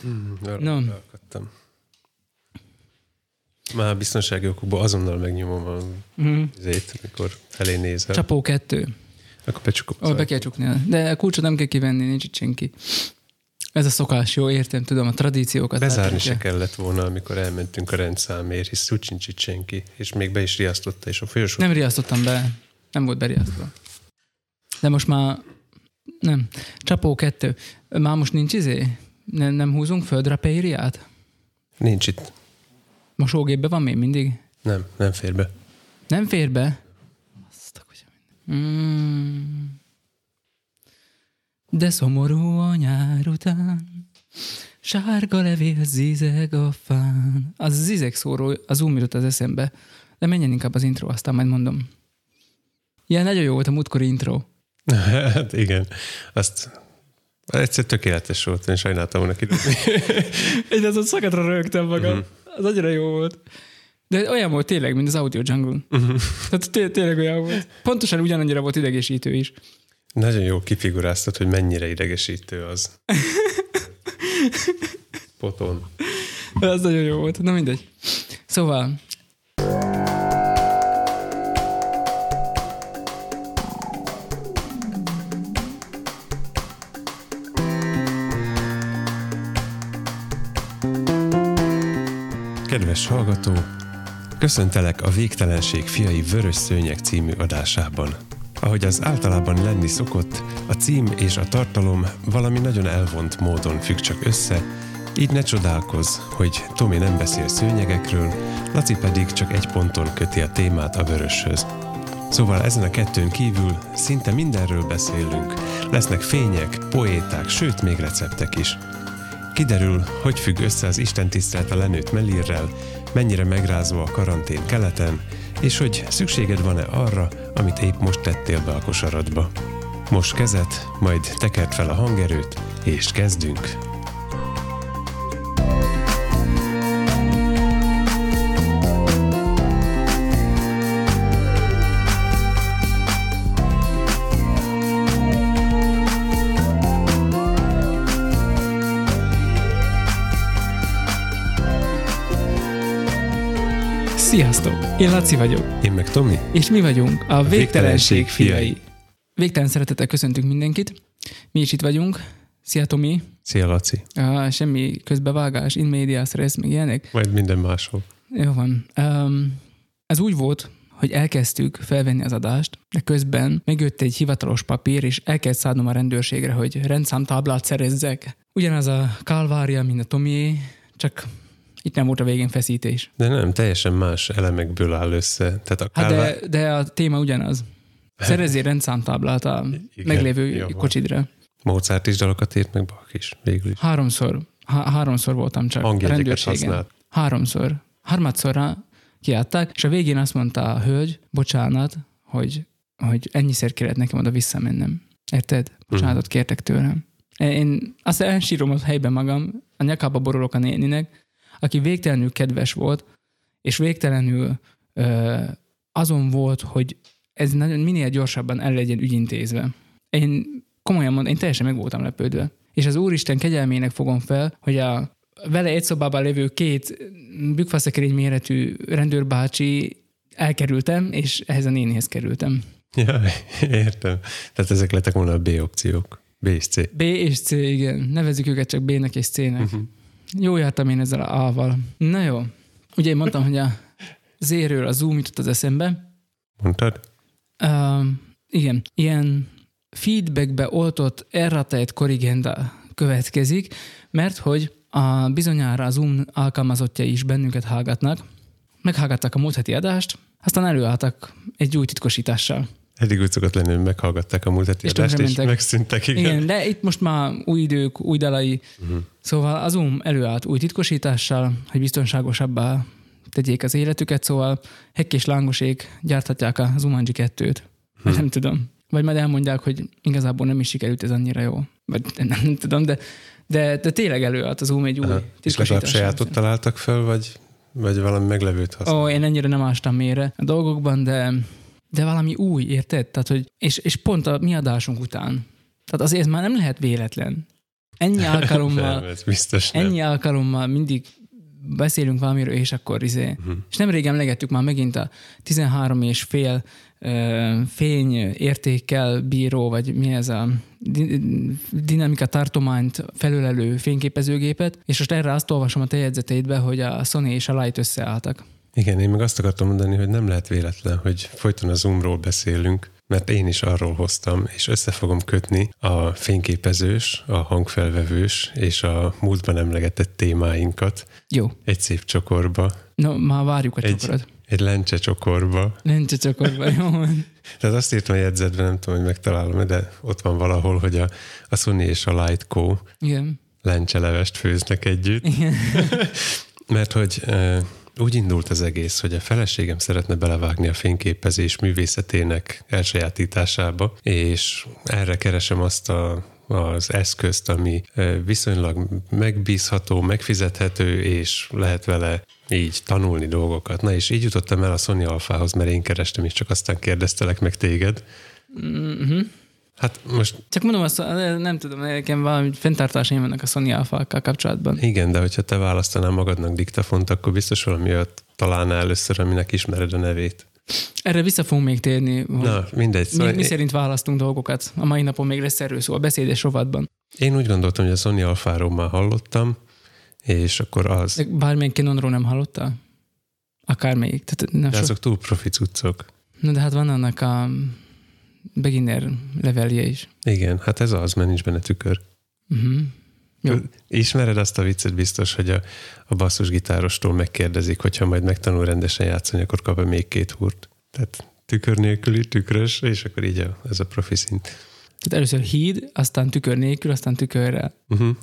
Hmm, No. Elakadtam. Már biztonsági okokból azonnal megnyomom a Mm. zét, amikor felé nézel. Csapó kettő. Akkor becsukom. Ó, be kell csukni. De a kulcsot nem kell kivenni, nincs itt senki. Ez a szokás, jó, értem, tudom, a tradíciókat. Bezárni se kell. kellett volna, amikor elmentünk a rendszámért, hisz úgy sincs itt senki, és még be is riasztotta, és a folyosó Nem riasztottam be, nem volt beriasztva. De most már nem. Csapó kettő. Már most nincs izé? Nem, nem húzunk földre périát? nincs itt. Mosógépben van még mindig? Nem, nem fér be. Nem fér be? Azt. Mm. De szomorú a nyár után, sárga levél zizeg a fán. Az zizeg szóró, az úgy jutott az eszembe. De menjen inkább az intro, aztán majd mondom. Ilyen nagyon jó volt a múltkori intro. hát igen. Azt egyszer tökéletes volt, én sajnáltam volna kidobni. Én azon szakadra rögtem magam. Mhm. Az annyira jó volt. De olyan volt tényleg, mint az Audio Jungle. Mhm. Tehát té- tényleg olyan volt. Pontosan ugyanannyira volt idegesítő is. Nagyon jó kifiguráztad, hogy mennyire idegesítő az. Poton. Ez nagyon jó volt. Na mindegy. Szóval, Kedves hallgató, köszöntelek a Végtelenség fiai Vörös Szőnyeg című adásában. Ahogy az általában lenni szokott, a cím és a tartalom valami nagyon elvont módon függ csak össze, így ne csodálkozz, hogy Tomi nem beszél szőnyegekről, Laci pedig csak egy ponton köti a témát a vöröshöz. Szóval ezen a kettőn kívül szinte mindenről beszélünk. Lesznek fények, poéták, sőt még receptek is. Kiderül, hogy függ össze az Isten tisztelet a lenőtt mellírrel, mennyire megrázó a karantén keleten, és hogy szükséged van-e arra, amit épp most tettél be a kosaradba. Most kezet, majd tekerd fel a hangerőt, és kezdünk! Sziasztok! Én Laci vagyok, Én meg Tomi? és mi vagyunk a Végtelenség Végtelenség fiai. Végtelen szeretettel köszöntünk mindenkit. Mi is itt vagyunk. Szia Tomi! Szia Laci! Uh, semmi közbevágás, in media stress, meg ilyenek. Majd minden máshol. Jó van. Um, ez úgy volt, hogy elkezdtük felvenni az adást, de közben megjött egy hivatalos papír, és el kellett szállnom a rendőrségre, hogy rendszámtáblát szerezzek. Ugyanaz a kalvária, mint a Tomié, csak itt nem volt a végén feszítés. De nem, teljesen más elemekből áll össze. Tehát a Hát kálvá... de, de a téma ugyanaz. Szerezzél rendszámtáblát a Igen, meglévő jó van. kocsidra. Mozart is dalokat írt, meg Bach is, végül is. Háromszor, há- háromszor voltam csak a rendőrségen. Háromszor. Harmadszorra kiadták, és a végén azt mondta a hölgy, bocsánat, hogy, hogy ennyiszer kellett nekem oda visszamennem. Érted? Bocsánatot kértek tőlem. Én azt elsírom a helyben magam, a nyakába borulok a néninek, aki végtelenül kedves volt, és végtelenül ö, azon volt, hogy ez nagyon minél gyorsabban el legyen ügyintézve. Én komolyan mondom, én teljesen meg voltam lepődve. És az Úristen kegyelmének fogom fel, hogy a vele egy szobában lévő két bükkfaszekerény méretű rendőrbácsi elkerültem, és ehhez a nénihez kerültem. Ja, értem. Tehát ezek lettek volna a B opciók. B és C. B és C, igen. Nevezzük őket csak B-nek és C-nek. Uh-huh. Jó jártam én ezzel a A-val. Na jó. Ugye én mondtam, hogy a Z-ről a Zoom jutott az eszembe. Mondtad? Uh, igen, ilyen feedbackbe oltott erratejt korrigenda következik, mert hogy a bizonyára az Zoom alkalmazottja is bennünket hallgatnak, meghallgatták a múlt heti adást, aztán előálltak egy új titkosítással. Eddig úgy szokott lenni, hogy meghallgatták a múlt heti És adást, és megszűntek. Igen. Igen, de itt most már új idők, új dalai. Uh-huh. Szóval az Zoom előállt új titkosítással, hogy biztonságosabbá tegyék az életüket, szóval Hekk és Lángosék gyárthatják a Zumanji 2-t. Vagy nem tudom. Vagy majd elmondják, hogy igazából nem is sikerült ez annyira jó. Vagy nem, nem tudom, de, de, de tényleg előállt az Zoom egy új Aha. És legalább sajátot találtak fel, vagy, vagy valami meglevőt használtak? Ó, én ennyire nem ástam mélyre a dolgokban, de, de valami új, érted? Tehát, hogy, és, és pont a mi adásunk után. Tehát azért ez már nem lehet véletlen. ennyi alkalommal, Nem, biztos nem. ennyi alkalommal mindig beszélünk valamiről, és akkor izé. Uh-huh. És nemrég emlegettük már megint a 13 és fél fény értékkel bíró, vagy mi ez a di- dinamika tartományt felülelő fényképezőgépet, és most erre azt olvasom a te jegyzeteidbe, hogy a Sony és a Light összeálltak. Igen, én meg azt akartam mondani, hogy nem lehet véletlen, hogy folyton a Zoomról beszélünk, mert én is arról hoztam, és össze fogom kötni a fényképezős, a hangfelvevős és a múltban emlegetett témáinkat Jó. egy szép csokorba, No, már várjuk a Egy- csokorot. egy lencse csokorba. Nincs a csokorban, jó. Tehát azt írtam a jegyzetben, nem tudom, hogy megtalálom de ott van valahol, hogy a, a Sony és a Light Co. Igen. lencselevest főznek együtt. Igen. Mert hogy úgy indult az egész, hogy a feleségem szeretne belevágni a fényképezés művészetének elsajátításába, és erre keresem azt a az eszközt, ami viszonylag megbízható, megfizethető, és lehet vele így tanulni dolgokat. Na és így jutottam el a Sony Alphához, mert én kerestem, és csak aztán kérdeztelek meg téged. Mhm. Hát most Csak mondom azt, nem tudom, nekem valami fenntartásaim vannak a Sony alpha kapcsolatban. Igen, de hogyha te választanál magadnak diktafont, akkor biztos valami olyat találnál először, aminek ismered a nevét. Erre vissza fogunk még térni, Na, mindegy. mi, Szóval mi én, szerint választunk dolgokat. A mai napon még lesz erről szó, a beszédes rovatban. én úgy gondoltam, hogy a Sony Alfáról már hallottam, és akkor az. De bármilyen Canonról nem hallottál? Akármelyik. Tehát nem De so... azok túl profi cuccok. Na de hát van annak a beginner levelje is. Igen, hát ez az, mert nincs benne tükör. Uh-huh. Jó. Ismered azt a viccet biztos, hogy a, a basszusgitárostól megkérdezik, hogyha majd megtanul rendesen játszani, akkor kap-e még két húrt. Tehát tükör nélküli, tükrös, és akkor így a, ez a profi szint. Tehát először híd, aztán tükör nélkül, aztán tükörrel. Uh-huh.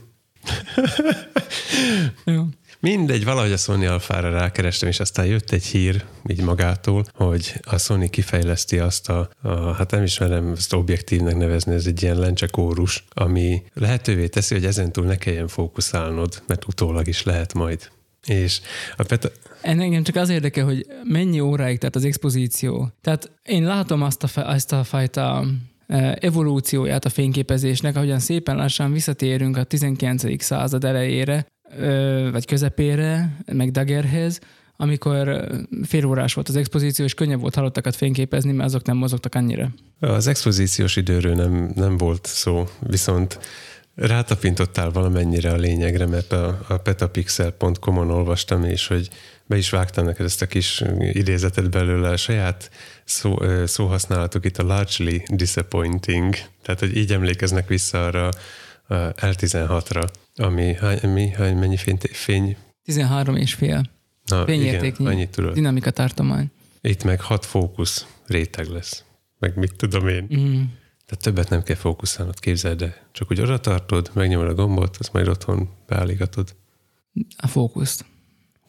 Jó. Mindegy, valahogy a Sony Alfára rákerestem, és aztán jött egy hír így magától, hogy a Sony kifejleszti azt a, a hát nem ismerem ezt objektívnek nevezni, ez egy ilyen lencsekórus, ami lehetővé teszi, hogy ezentúl ne kelljen fókuszálnod, mert utólag is lehet majd. És a Peta, Engem csak az érdekel, hogy mennyi óráig tart az expozíció. Tehát én látom azt a, azt a fajta eh, evolúcióját a fényképezésnek, ahogyan szépen lassan visszatérünk a 19. század elejére, vagy közepére, meg Dagerhez, amikor ö, fél órás volt az expozíció, és könnyebb volt halottakat fényképezni, mert azok nem mozogtak annyira. az expozíciós időről nem, nem volt szó, viszont rátapintottál valamennyire a lényegre, mert a, a petapixel.com-on olvastam, és hogy be is vágtam neked ezt a kis idézetet belőle, a saját szó, ö, szóhasználatok itt a largely disappointing, tehát hogy így emlékeznek vissza arra a L16-ra, ami hány, mi, hány, mennyi fény, fény 13 és fél. na, igen, annyit tudod. Dinamika tartomány. Itt meg hat fókusz réteg lesz, meg mit tudom én. Mm. Tehát többet nem kell fókuszálnod, képzeld, de csak úgy oda tartod, megnyomod a gombot, azt majd otthon beállígatod. A fókuszt.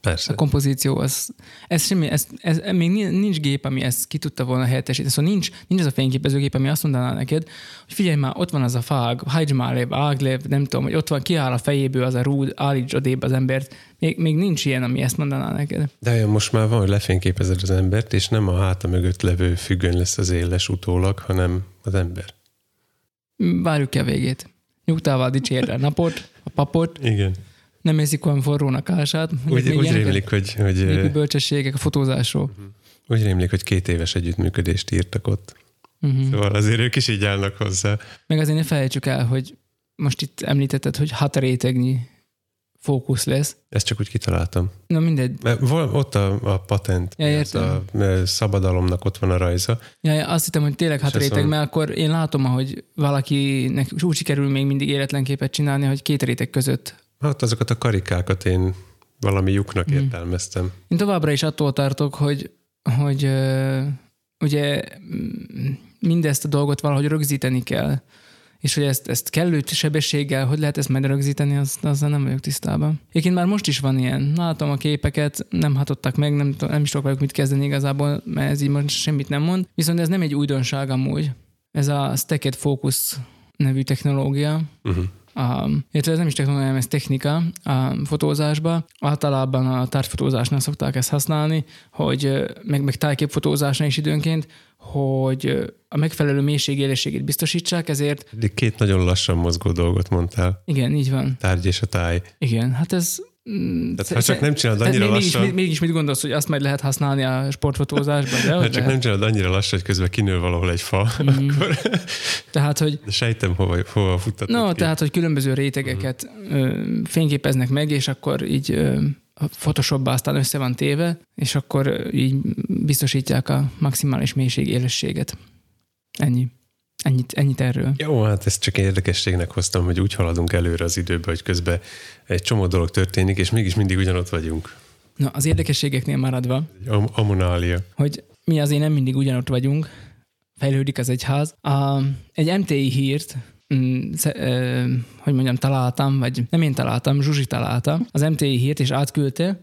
Persze. A kompozíció az, ez semmi, ez, ez, ez még nincs- gép, ami ezt ki tudta volna helyettesíteni. Szóval nincs, nincs az a fényképezőgép, ami azt mondaná neked, hogy figyelj már, ott van az a fág, hagyd már lébb, áglébb, nem tudom, hogy ott van, kiáll a fejéből az a rúd, állíts odébb az embert. Még, még nincs ilyen, ami ezt mondaná neked. De olyan most már van, hogy lefényképezed az embert, és nem a háta mögött levő függöny lesz az éles utólag, hanem az ember. Várjuk ki a végét. Nyugtával dicsérd a napot, a papot, Igen. Nem érzik olyan forrónak ását. Úgy, úgy rémlik, hogy, hogy, bölcsességek a fotózásról. úgy rémlik, hogy két éves együttműködést írtak ott. Uh-huh. Szóval azért ők is így állnak hozzá. Meg azért ne felejtsük el, hogy most itt említetted, hogy hat rétegnyi fókusz lesz. Ezt csak úgy kitaláltam. Na mindegy. Mert ott a, a patent, Ja, ez a szabadalomnak ott van a rajza. Ja, ja, azt hittem, hogy tényleg hat réteg, mert akkor én látom, hogy valakinek úgy sikerül még mindig életlen képet csinálni, hogy két réteg között. Hát azokat a karikákat én valami lyuknak Mhm. értelmeztem. Én továbbra is attól tartok, hogy, hogy ugye mindezt a dolgot valahogy rögzíteni kell, és hogy ezt, ezt kellő sebességgel, hogy lehet ezt majd rögzíteni, az, azzal nem vagyok tisztában. Egyébként már most is van ilyen. Látom a képeket, nem hatottak meg, nem, nem is tudok velük mit kezdeni igazából, mert ez így most semmit nem mond. Viszont ez nem egy újdonság amúgy. Ez a Stacked Focus nevű technológia, Uh-huh. A, illetve ez nem is technológia, ez technika a fotózásban. Általában a tárgyfotózásnál szokták ezt használni, hogy meg, meg tájképfotózásnál is időnként, hogy a megfelelő mélységélességét biztosítsák, ezért... De két nagyon lassan mozgó dolgot mondtál. Igen, így van. Tárgy és a táj. Igen, hát ez Tehát ha csak nem csinálod annyira mégis, lassan... Mégis mit gondolsz, hogy azt majd lehet használni a sportfotózásban? De ha csak lehet? nem csinálod annyira lassan, hogy közben kinő valahol egy fa, mm. akkor... Tehát, hogy... De sejtem, hova, hova futtatod No, ki. tehát, hogy különböző rétegeket mm. fényképeznek meg, és akkor így a Photoshopba aztán össze van téve, és akkor így biztosítják a maximális mélység élességet. Ennyi. Ennyit, ennyit erről. Jó, hát ezt csak érdekességnek hoztam, hogy úgy haladunk előre az időbe, hogy közben egy csomó dolog történik, és mégis mindig ugyanott vagyunk. Na, az érdekességeknél maradva, Am- amonália. hogy mi azért nem mindig ugyanott vagyunk, fejlődik az egyház. A, egy MTI hírt Mm, hogy mondjam, találtam, vagy nem én találtam, Zsuzsi találta az MTI hírt, és átküldte.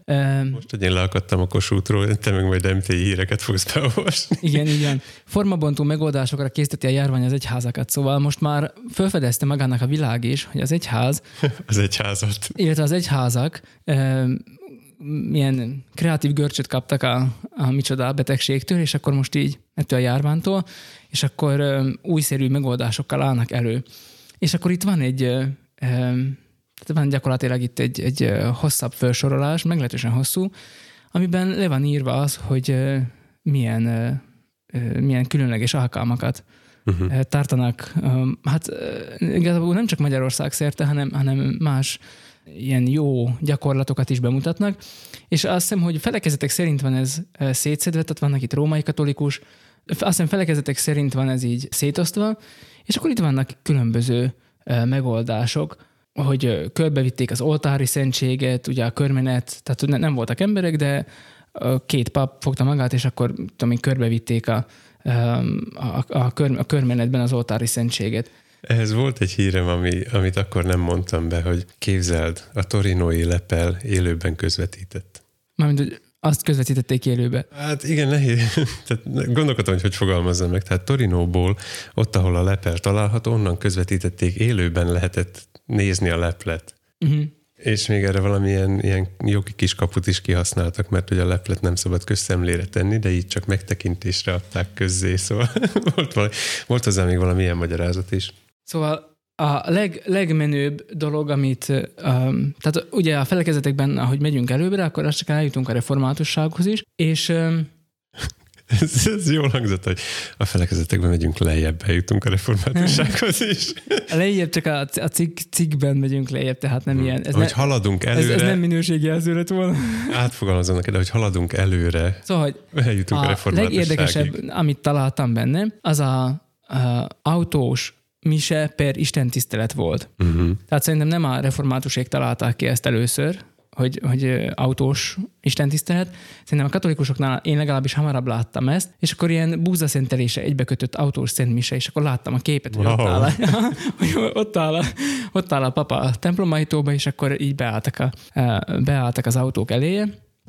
Most, hogy én leakadtam a kosútról, te meg majd MTI híreket fogsz beolvasni. Igen, igen. Formabontó megoldásokra készíteti a járvány az egyházakat, szóval most már felfedezte magának a világ is, hogy az egyház... az egyházat. Illetve az egyházak milyen kreatív görcsöt kaptak a, a micsoda betegségtől, és akkor most így ettől a járvántól, és akkor újszerű megoldásokkal állnak elő. És akkor itt van egy, tehát van gyakorlatilag itt egy, egy hosszabb felsorolás, meglehetősen hosszú, amiben le van írva az, hogy milyen, milyen különleges alkalmakat uh-huh. tartanak. Hát igazából nem csak Magyarország szerte, hanem, hanem más ilyen jó gyakorlatokat is bemutatnak, és azt hiszem, hogy felekezetek szerint van ez szétszedve, tehát vannak itt római katolikus, azt hiszem felekezetek szerint van ez így szétosztva, és akkor itt vannak különböző megoldások, hogy körbevitték az oltári szentséget, ugye a körmenet, tehát nem voltak emberek, de két pap fogta magát, és akkor tudom körbevitték a, a, a, kör, a körmenetben az oltári szentséget. Ehhez volt egy hírem, ami, amit akkor nem mondtam be, hogy képzeld, a torinói lepel élőben közvetített. Mármint, hogy azt közvetítették élőbe. Hát igen, nehéz. Tehát gondolkodtam, hogy hogy fogalmazzam meg. Tehát Torinóból, ott, ahol a lepel található, onnan közvetítették, élőben lehetett nézni a leplet. Uh-huh. És még erre valamilyen ilyen jogi kis kaput is kihasználtak, mert ugye a leplet nem szabad közszemlére tenni, de így csak megtekintésre adták közzé, szóval volt, valami, volt hozzá még valamilyen magyarázat is. Szóval a leg, legmenőbb dolog, amit, um, tehát ugye a felekezetekben, ahogy megyünk előbbre, akkor azt csak eljutunk a reformátussághoz is, és um, ez, ez jól hangzott, hogy a felekezetekben megyünk lejjebb, eljutunk a reformátussághoz is. A lejjebb csak a, a cikk, cikkben megyünk lejjebb, tehát nem hmm. ilyen. Ez hogy ne, haladunk előre. Ez, ez nem minőségjelző lett volna. Átfogalmazom neked, de hogy haladunk előre, szóval, hogy eljutunk a, a reformátusságig. legérdekesebb, amit találtam benne, az a, a autós mise per Isten tisztelet volt. Uh-huh. Tehát szerintem nem a reformátusok találták ki ezt először, hogy, hogy autós istentisztelet. Szerintem a katolikusoknál én legalábbis hamarabb láttam ezt, és akkor ilyen búzaszentelése egybekötött autós szentmise, és akkor láttam a képet, hogy, wow. ott, áll a, hogy ott, áll a, ott áll a papa a templomajtóba, és akkor így beálltak, a, beálltak az autók eléje,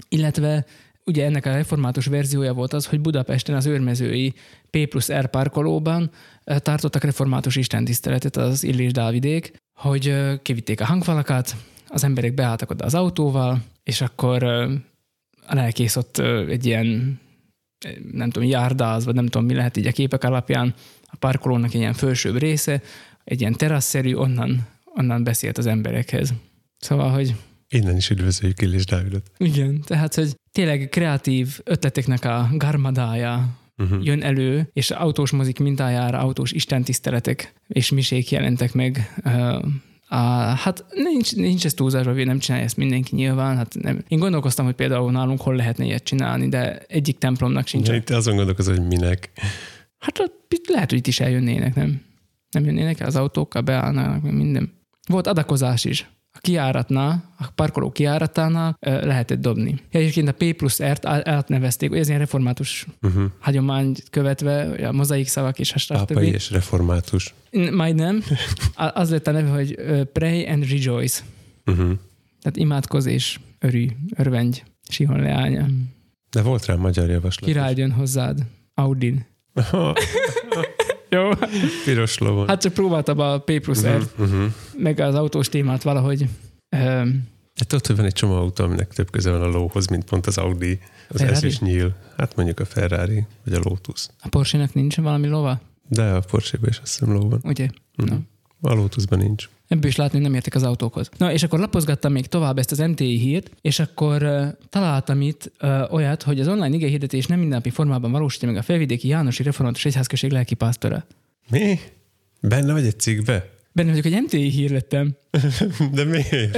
illetve ugye ennek a református verziója volt az, hogy Budapesten az őrmezői P plusz R parkolóban tartottak református istentiszteletet az Illés Dávidék, hogy kivitték a hangfalakat, az emberek beálltak oda az autóval, és akkor a lelkész ott egy ilyen, nem tudom, járdáz, vagy nem tudom, mi lehet így a képek alapján, a parkolónak egy ilyen felsőbb része, egy ilyen terasszerű, onnan, onnan beszélt az emberekhez. Szóval, hogy Innen is üdvözöljük Illés Dávidot. Igen, tehát, hogy tényleg kreatív ötleteknek a garmadája uh-huh. jön elő, és autós mozik mintájára autós istentiszteletek és misék jelentek meg uh, Uh, hát nincs, nincs ez túlzásra, hogy nem csinálja ezt mindenki nyilván. Hát nem. Én gondolkoztam, hogy például nálunk hol lehetne ilyet csinálni, de egyik templomnak sincs. Itt azon gondolkozom, hogy minek. Hát lehet, hogy itt is eljönnének, nem? Nem jönnének az autókkal, beállnának, minden. Volt adakozás is a kiáratnál, a parkoló kiáratánál lehetett dobni. Egyébként a P plusz R-t átnevezték, ez ilyen református uh-huh. hagyományt követve, a mozaik szavak és a. Pápai és református. Majdnem. Az lett a neve, hogy Pray and Rejoice. Uh-huh. Tehát imádkoz és örű, örvendj, sihon leánya. De volt rá magyar javaslat. Király jön hozzád, Audin. Jó. Piros lovon. Hát csak próbáltam a P plusz R, uh-huh. meg az autós témát valahogy. Um, ott, hogy van egy csomó autó, aminek több köze van a lóhoz, mint pont az Audi. Az Ferrari? ez is nyíl. Hát mondjuk a Ferrari, vagy a Lotus. a Porsche-nek nincs valami lova, De a Porsche-ben is azt hiszem ló van. ugye? Mhm. Na. A Lotusban nincs. Ebből is látni, nem értek az autókhoz. Na, és akkor lapozgattam még tovább ezt az MTI hírt, és akkor uh, találtam itt uh, olyat, hogy az online ige hirdetés nem mindennapi formában valósítja meg a felvidéki Jánosi Református Egyházközség lelkipásztora. Mi? Benne vagy egy cikkbe? Benne vagyok, hogy MTI hír lettem. De miért?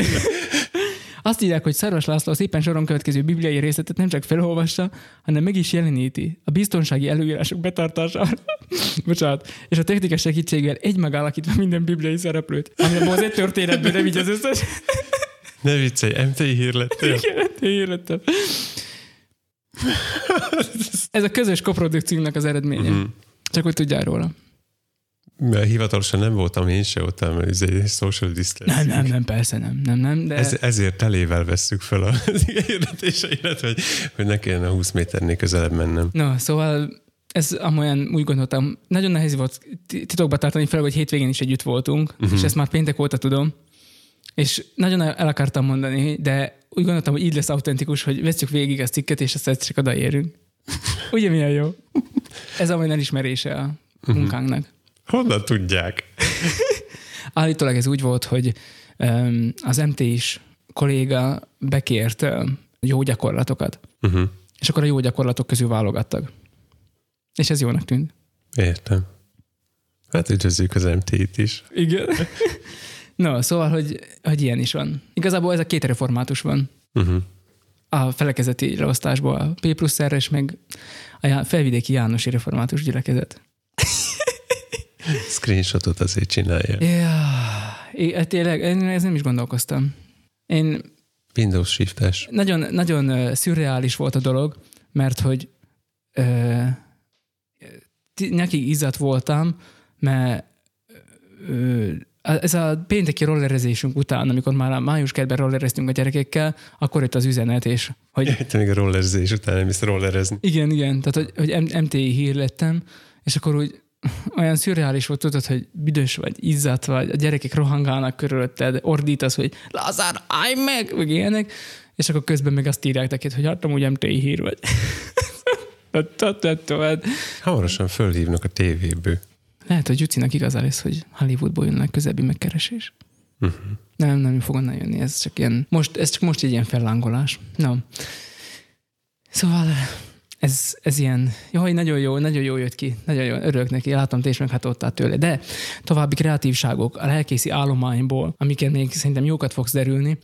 Azt írják, hogy Szarvas László a szépen soron következő bibliai részletet nem csak felolvassa, hanem meg is jeleníti a biztonsági előírások betartására. Bocsánat. És a technikai segítséggel egy megállakítva minden bibliai szereplőt. Ami az egy történetből nem így az összes. Ne viccelj, MTI hír lettél? Igen, MTI hír lettem. Ez a közös koprodukciónak az eredménye. Mhm. Csak hogy tudjál róla. Mert hivatalosan nem voltam én se ott, mert ez egy social distancing. Nem, nem, nem, persze nem. Nem, nem, de... Ez, ezért telével vesszük fel a hirdetéseimet, hogy, hogy ne kellene 20 méternél közelebb mennem. No, szóval ez amolyan úgy gondoltam, nagyon nehéz volt titokba tartani, főleg, hogy hétvégén is együtt voltunk, uh-huh. és ezt már péntek óta tudom. És nagyon el akartam mondani, de úgy gondoltam, hogy így lesz autentikus, hogy veszük végig ezt cikket, és aztán csak odaérünk. Ugye milyen jó? Ez amolyan elismerése a munkánknak. Honnan tudják? Állítólag ez úgy volt, hogy az MT is kolléga bekért jó gyakorlatokat, Uh-huh. és akkor a jó gyakorlatok közül válogattak. És ez jónak tűnt. Értem. Hát üdvözljük az MT-t is. Igen. no, szóval, hogy, hogy ilyen is van. Igazából ez a két református van. Uh-huh. A felekezeti leosztásból a P plusz R, és meg a felvidéki Jánosi református gyülekezet. Screenshotot azért csinálja. Ja, é, hát tényleg, én ez nem is gondolkoztam. Én Windows shiftes. nagyon, nagyon szürreális volt a dolog, mert hogy ö, neki izzadt voltam, mert ö, ez a pénteki rollerezésünk után, amikor már a május kedben rollereztünk a gyerekekkel, akkor jött az üzenet, és hogy Te még a rollerzés után nem is rollerezni. igen, igen, tehát hogy, hogy MTI hír lettem, és akkor úgy olyan szürreális volt, tudod, hogy büdös vagy, izzadt vagy, a gyerekek rohangálnak körülötted, ordítasz, hogy Lázár, állj meg, meg ilyenek, és akkor közben meg azt írják neked, hogy hát amúgy MTI hír vagy. Hamarosan fölhívnak a tévéből. Lehet, hogy Jucinak igaza lesz, hogy Hollywoodból jönnek közebbi megkeresés. Uh-huh. Nem, nem fog onnan jönni, ez csak ilyen, most, ez csak most egy ilyen fellángolás. No. Szóval ez, ez ilyen, jaj, nagyon jó, nagyon jó jött ki, nagyon jó, örülök neki, látom, te is meghatódtál tőle. De további kreatívságok a lelkészi állományból, amiket még szerintem jókat fogsz derülni.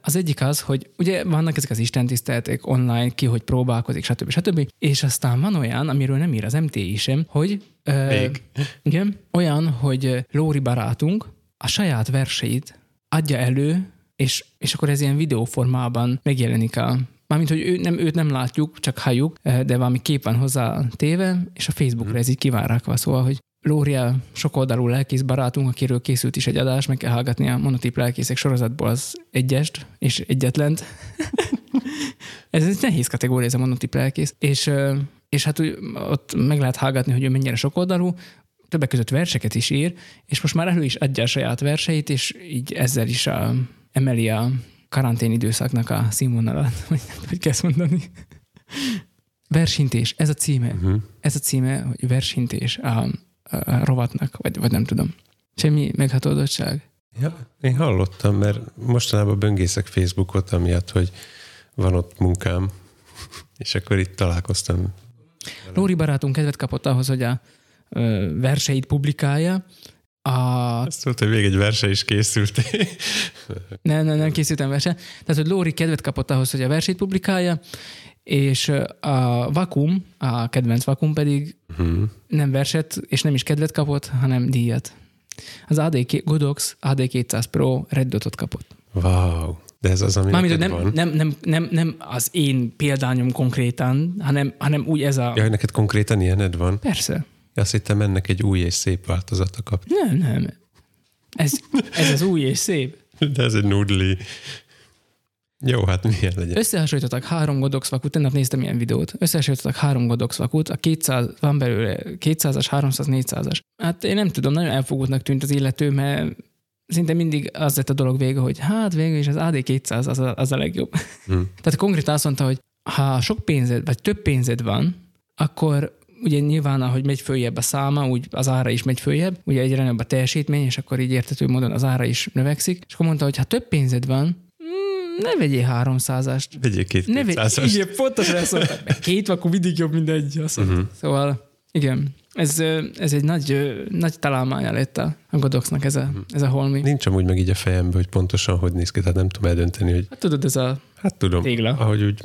Az egyik az, hogy ugye vannak ezek az istentiszteletek online, ki hogy próbálkozik, stb. stb. És aztán van olyan, amiről nem ír az MTI sem, hogy Még. igen, olyan, hogy Lóri barátunk a saját verseit adja elő, és, és akkor ez ilyen videóformában megjelenik a Mármint, hogy ő, nem, őt nem látjuk, csak halljuk, eh, de valami kép van hozzá téve, és a Facebookra ez így ki van rakva. Szóval, hogy Lória sokoldalú lelkész barátunk, akiről készült is egy adás, meg kell hallgatni a monotip lelkészek sorozatból az egyest és egyetlent. ez egy nehéz kategória, ez a monotip lelkész. És, és hát úgy, ott meg lehet hallgatni, hogy ő mennyire sokoldalú, többek között verseket is ír, és most már elő is adja a saját verseit, és így ezzel is a, emeli a karantén időszaknak a színvonalat, vagy hogy kell ezt mondani. Versintés, ez a címe. Uh-huh. Ez a címe, hogy versintés a, a, a rovatnak, vagy, vagy nem tudom. Semmi meghatódottság. Ja, én hallottam, mert mostanában böngészek Facebookot, amiatt, hogy van ott munkám, és akkor itt találkoztam. Lóri barátunk kedvet kapott ahhoz, hogy a ö, verseit publikálja. A, Azt mondta, hogy még egy verse is készült. nem, nem, nem készültem verse. Tehát, hogy Lóri kedvet kapott ahhoz, hogy a versét publikálja, és a Vakum, a kedvenc Vakum pedig uh-huh. nem verset, és nem is kedvet kapott, hanem díjat. Az AD Godox AD200 Pro Red Dotot kapott. Wow. De ez az, ami Mármint, nem, van? nem, nem, nem, nem az én példányom konkrétan, hanem, hanem úgy ez a... Ja, neked konkrétan ilyened van? Persze. Azt hittem ennek egy új és szép változata kap. Nem, nem. Ez, ez az új és szép. De ez egy nudli. Jó, hát milyen legyen. Összehasonlítottak három Godox vakut, tegnap néztem ilyen videót, összehasonlítottak három Godox vakut, a 200, van belőle 200-as, 300, 400-as. Hát én nem tudom, nagyon elfogultnak tűnt az illető, mert szinte mindig az lett a dolog vége, hogy hát végül is az AD200 az a, az a legjobb. Hmm. Tehát konkrétan azt mondta, hogy ha sok pénzed, vagy több pénzed van, akkor ugye nyilván, ahogy megy följebb a száma, úgy az ára is megy följebb, ugye egyre nagyobb a teljesítmény, és akkor így értető módon az ára is növekszik. És akkor mondta, hogy ha több pénzed van, mm, ne vegyél 300-ast. Vegyél két Ne vegy, 200-as. igen, pontosan ezt mondtam. Két vakú mindig jobb, mint egy. Azt uh-huh. Szóval igen, ez, ez egy nagy, nagy találmánya lett a, Godoxnak ez a, ez a holmi. Nincs amúgy meg így a fejemben, hogy pontosan hogy néz ki, tehát nem tudom eldönteni, hogy Hát tudod, ez a, hát tudom, Tégla. ahogy úgy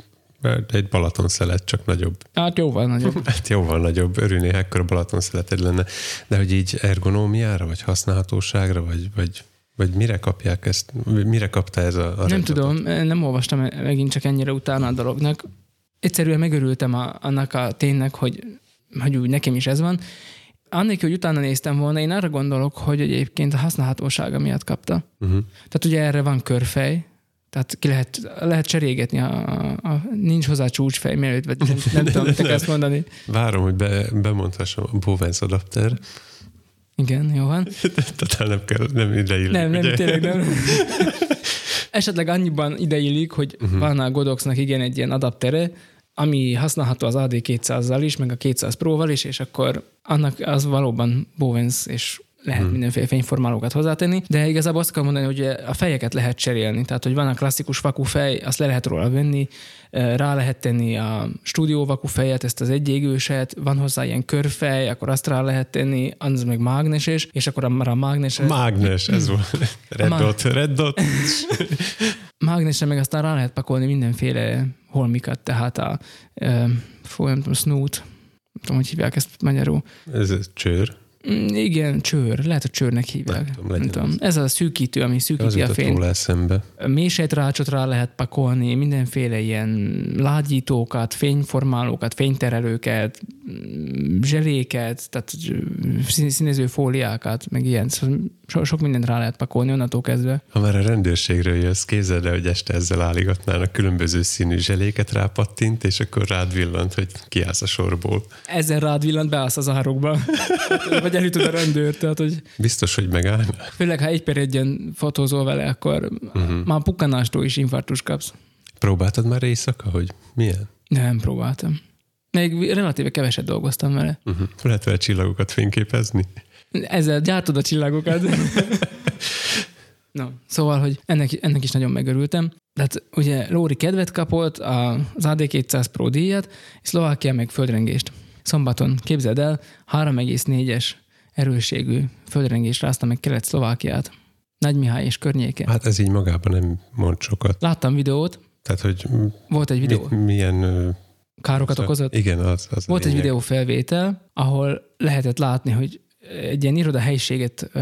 egy Balaton szelet, csak nagyobb. hát jóval nagyobb. Hát jóval nagyobb, örülnék, ekkora Balaton szeleted lenne. De hogy így ergonómiára, vagy használhatóságra, vagy, vagy, vagy mire kapják ezt, mire kapta ez a, a Nem rendszer? tudom, nem olvastam megint csak ennyire utána a dolognak. Egyszerűen megörültem a, annak a ténynek, hogy, hogy úgy nekem is ez van. Annélkül, hogy utána néztem volna, én arra gondolok, hogy egyébként a használhatósága miatt kapta. Uh-huh. Tehát ugye erre van körfej, tehát ki lehet, lehet cserégetni, a, a, a, nincs hozzá csúcsfej, mielőtt, vagy nem, nem tudom, mit akarsz mondani. Várom, hogy be, bemondhassam a Bowens adapter. Igen, jó van. Tehát nem kell, nem ide illik, Nem, nem, ugye? tényleg nem. Esetleg annyiban ideillik, hogy uh-huh. van a Godoxnak igen egy ilyen adaptere, ami használható az AD200-zal is, meg a 200 Pro-val is, és akkor annak az valóban Bowens és lehet hmm. mindenféle fényformálókat hozzátenni, de igazából azt kell mondani, hogy a fejeket lehet cserélni, tehát hogy van a klasszikus vaku fej, azt le lehet róla venni, rá lehet tenni a stúdió vaku fejet, ezt az egyégőset, van hozzá ilyen körfej, akkor azt rá lehet tenni, az meg mágneses, és akkor a, a mágnes... Mágnes, ez volt. Red má- dot, red dot. mágnesre meg aztán rá lehet pakolni mindenféle holmikat, tehát a, fú, nem tudom, snoot, nem tudom, hogy hívják ezt magyarul. Ez egy csőr. Mm, Igen, csőr, lehet, hogy csőrnek hívják. Nem tudom, legyen nem tudom. az. Ez a szűkítő, ami Az szűkíti a fényt. róla eszembe. Mélysejtrácsot rá lehet pakolni, mindenféle ilyen lágyítókat, fényformálókat, fényterelőket, mm, zseléket, tehát szín- színező fóliákat, meg ilyen. Szóval so, sok mindent rá lehet pakolni onnantól kezdve. Ha már a rendőrségről jössz, képzeld el, hogy este ezzel álligatnának különböző színű zseléket rápattint, és akkor rád villant, hogy kiállsz a sorból. Ezzel rád villant, beállsz az árokba. Vagy elütöd a rendőrt, tehát hogy Biztos, hogy megállna. főleg ha egy per egyen fotózol vele, akkor uh-huh. már pukkanástól is infarktus kapsz. Próbáltad már éjszaka, hogy milyen? Nem próbáltam. Még relatíve keveset dolgoztam vele. Uh-huh. Lehet vele csillagokat fényképezni? Ezzel gyártod a csillagokat. no, szóval, hogy ennek, ennek is nagyon megörültem. Tehát ugye Lóri kedvet kapott az AD200 Pro díjat, és Szlovákia meg földrengést. Szombaton, képzeld el, 3,4-es erősségű földrengés rázta meg Kelet-Szlovákiát. Nagy Mihály és környéke. Hát ez így magában nem mond sokat. Láttam videót, Tehát, hogy volt egy videó, mi, milyen... károkat okozott. Igen, az, az Volt egy videó felvétel, ahol lehetett látni, hogy egy ilyen iroda helyiséget ö,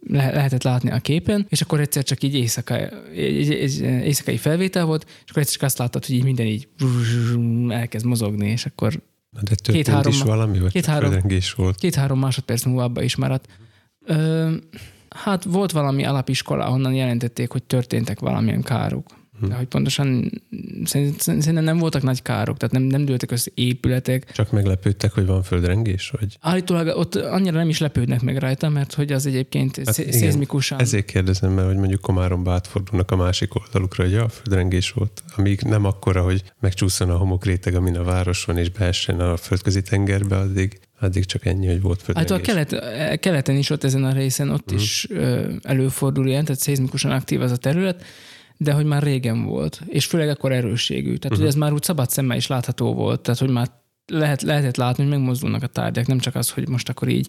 le- lehetett látni a képen, és akkor egyszer csak így éjszaka, egy, egy éjszakai felvétel volt, és akkor egyszer csak azt láttad, hogy így minden így elkezd mozogni, és akkor Na, De történt Két-három- is valami, vagy két-három- volt? két-három másodperc múlva abba is maradt. Ö, hát volt valami alapiskola, ahonnan jelentették, hogy történtek valamilyen károk. De hogy pontosan szerint- szerintem nem voltak nagy károk, tehát nem, nem dőltek össze épületek, Csak meglepődtek, hogy van földrengés? Vagy? Állítólag ott annyira nem is lepődnek meg rajta, mert hogy az egyébként Hát hát igen, szézmikusan. Ezért kérdezem, mert hogy mondjuk Komáromba átfordulnak a másik oldalukra, hogy ja, földrengés volt. Amíg nem akkora, hogy megcsúszson a homokréteg, amin a város van, és beessen a földközi tengerbe, addig, addig csak ennyi, hogy volt Hát a földrengés. kelet, keleten is ott ezen a részen ott Mhm. is ö, előfordul ilyen, tehát szézmikusan aktív az a terület, de hogy már régen volt, és főleg akkor erősségű. Tehát, Mhm. hogy ez már úgy szabad szemmel is látható volt, tehát, hogy már lehet, lehetett látni, hogy megmozdulnak a tárgyak, nem csak az, hogy most akkor így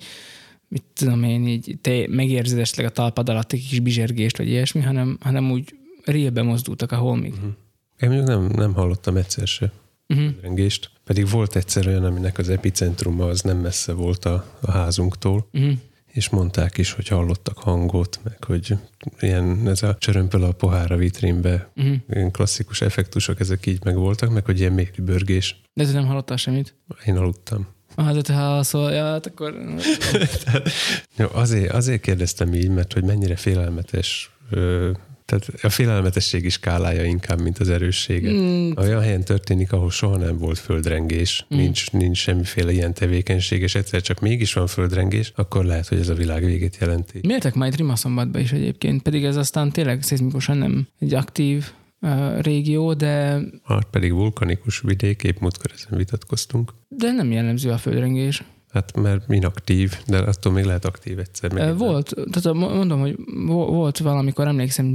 mit tudom én, így te megérzed esetleg a talpad alatt egy kis bizsergést, vagy ilyesmi, hanem, hanem úgy rélbe mozdultak a holmig. Mhm. Én mondjuk nem, nem hallottam egyszer se Uh-huh. földrengést. Pedig volt egyszer olyan, aminek az epicentruma az nem messze volt a, a házunktól, Uh-huh. És mondták is, hogy hallottak hangot, meg hogy ilyen ez a csörömpöl a pohár a vitrínbe, Uh-huh. ilyen klasszikus effektusok, ezek így meg voltak, meg hogy ilyen mély bőrgés. De te nem hallottál semmit? Én aludtam. Ah, de te hallszol, ja, hát akkor... Jó, azért, azért kérdeztem így, mert hogy mennyire félelmetes ö, Tehát a félelmetességi skálája inkább, mint az erőssége. Mm. Olyan helyen történik, ahol soha nem volt földrengés, mm. nincs, nincs semmiféle ilyen tevékenység, és egyszer csak mégis van földrengés, akkor lehet, hogy ez a világ végét jelenti. Miértek majd Rimaszombatba is egyébként, pedig ez aztán tényleg szizmikusan nem egy aktív uh, régió, de... Hát pedig vulkanikus vidék, épp múltkor ezen vitatkoztunk. De nem jellemző a földrengés. Hát mert inaktív, de attól még lehet aktív egyszer. Még volt, tehát mondom, hogy volt valamikor, emlékszem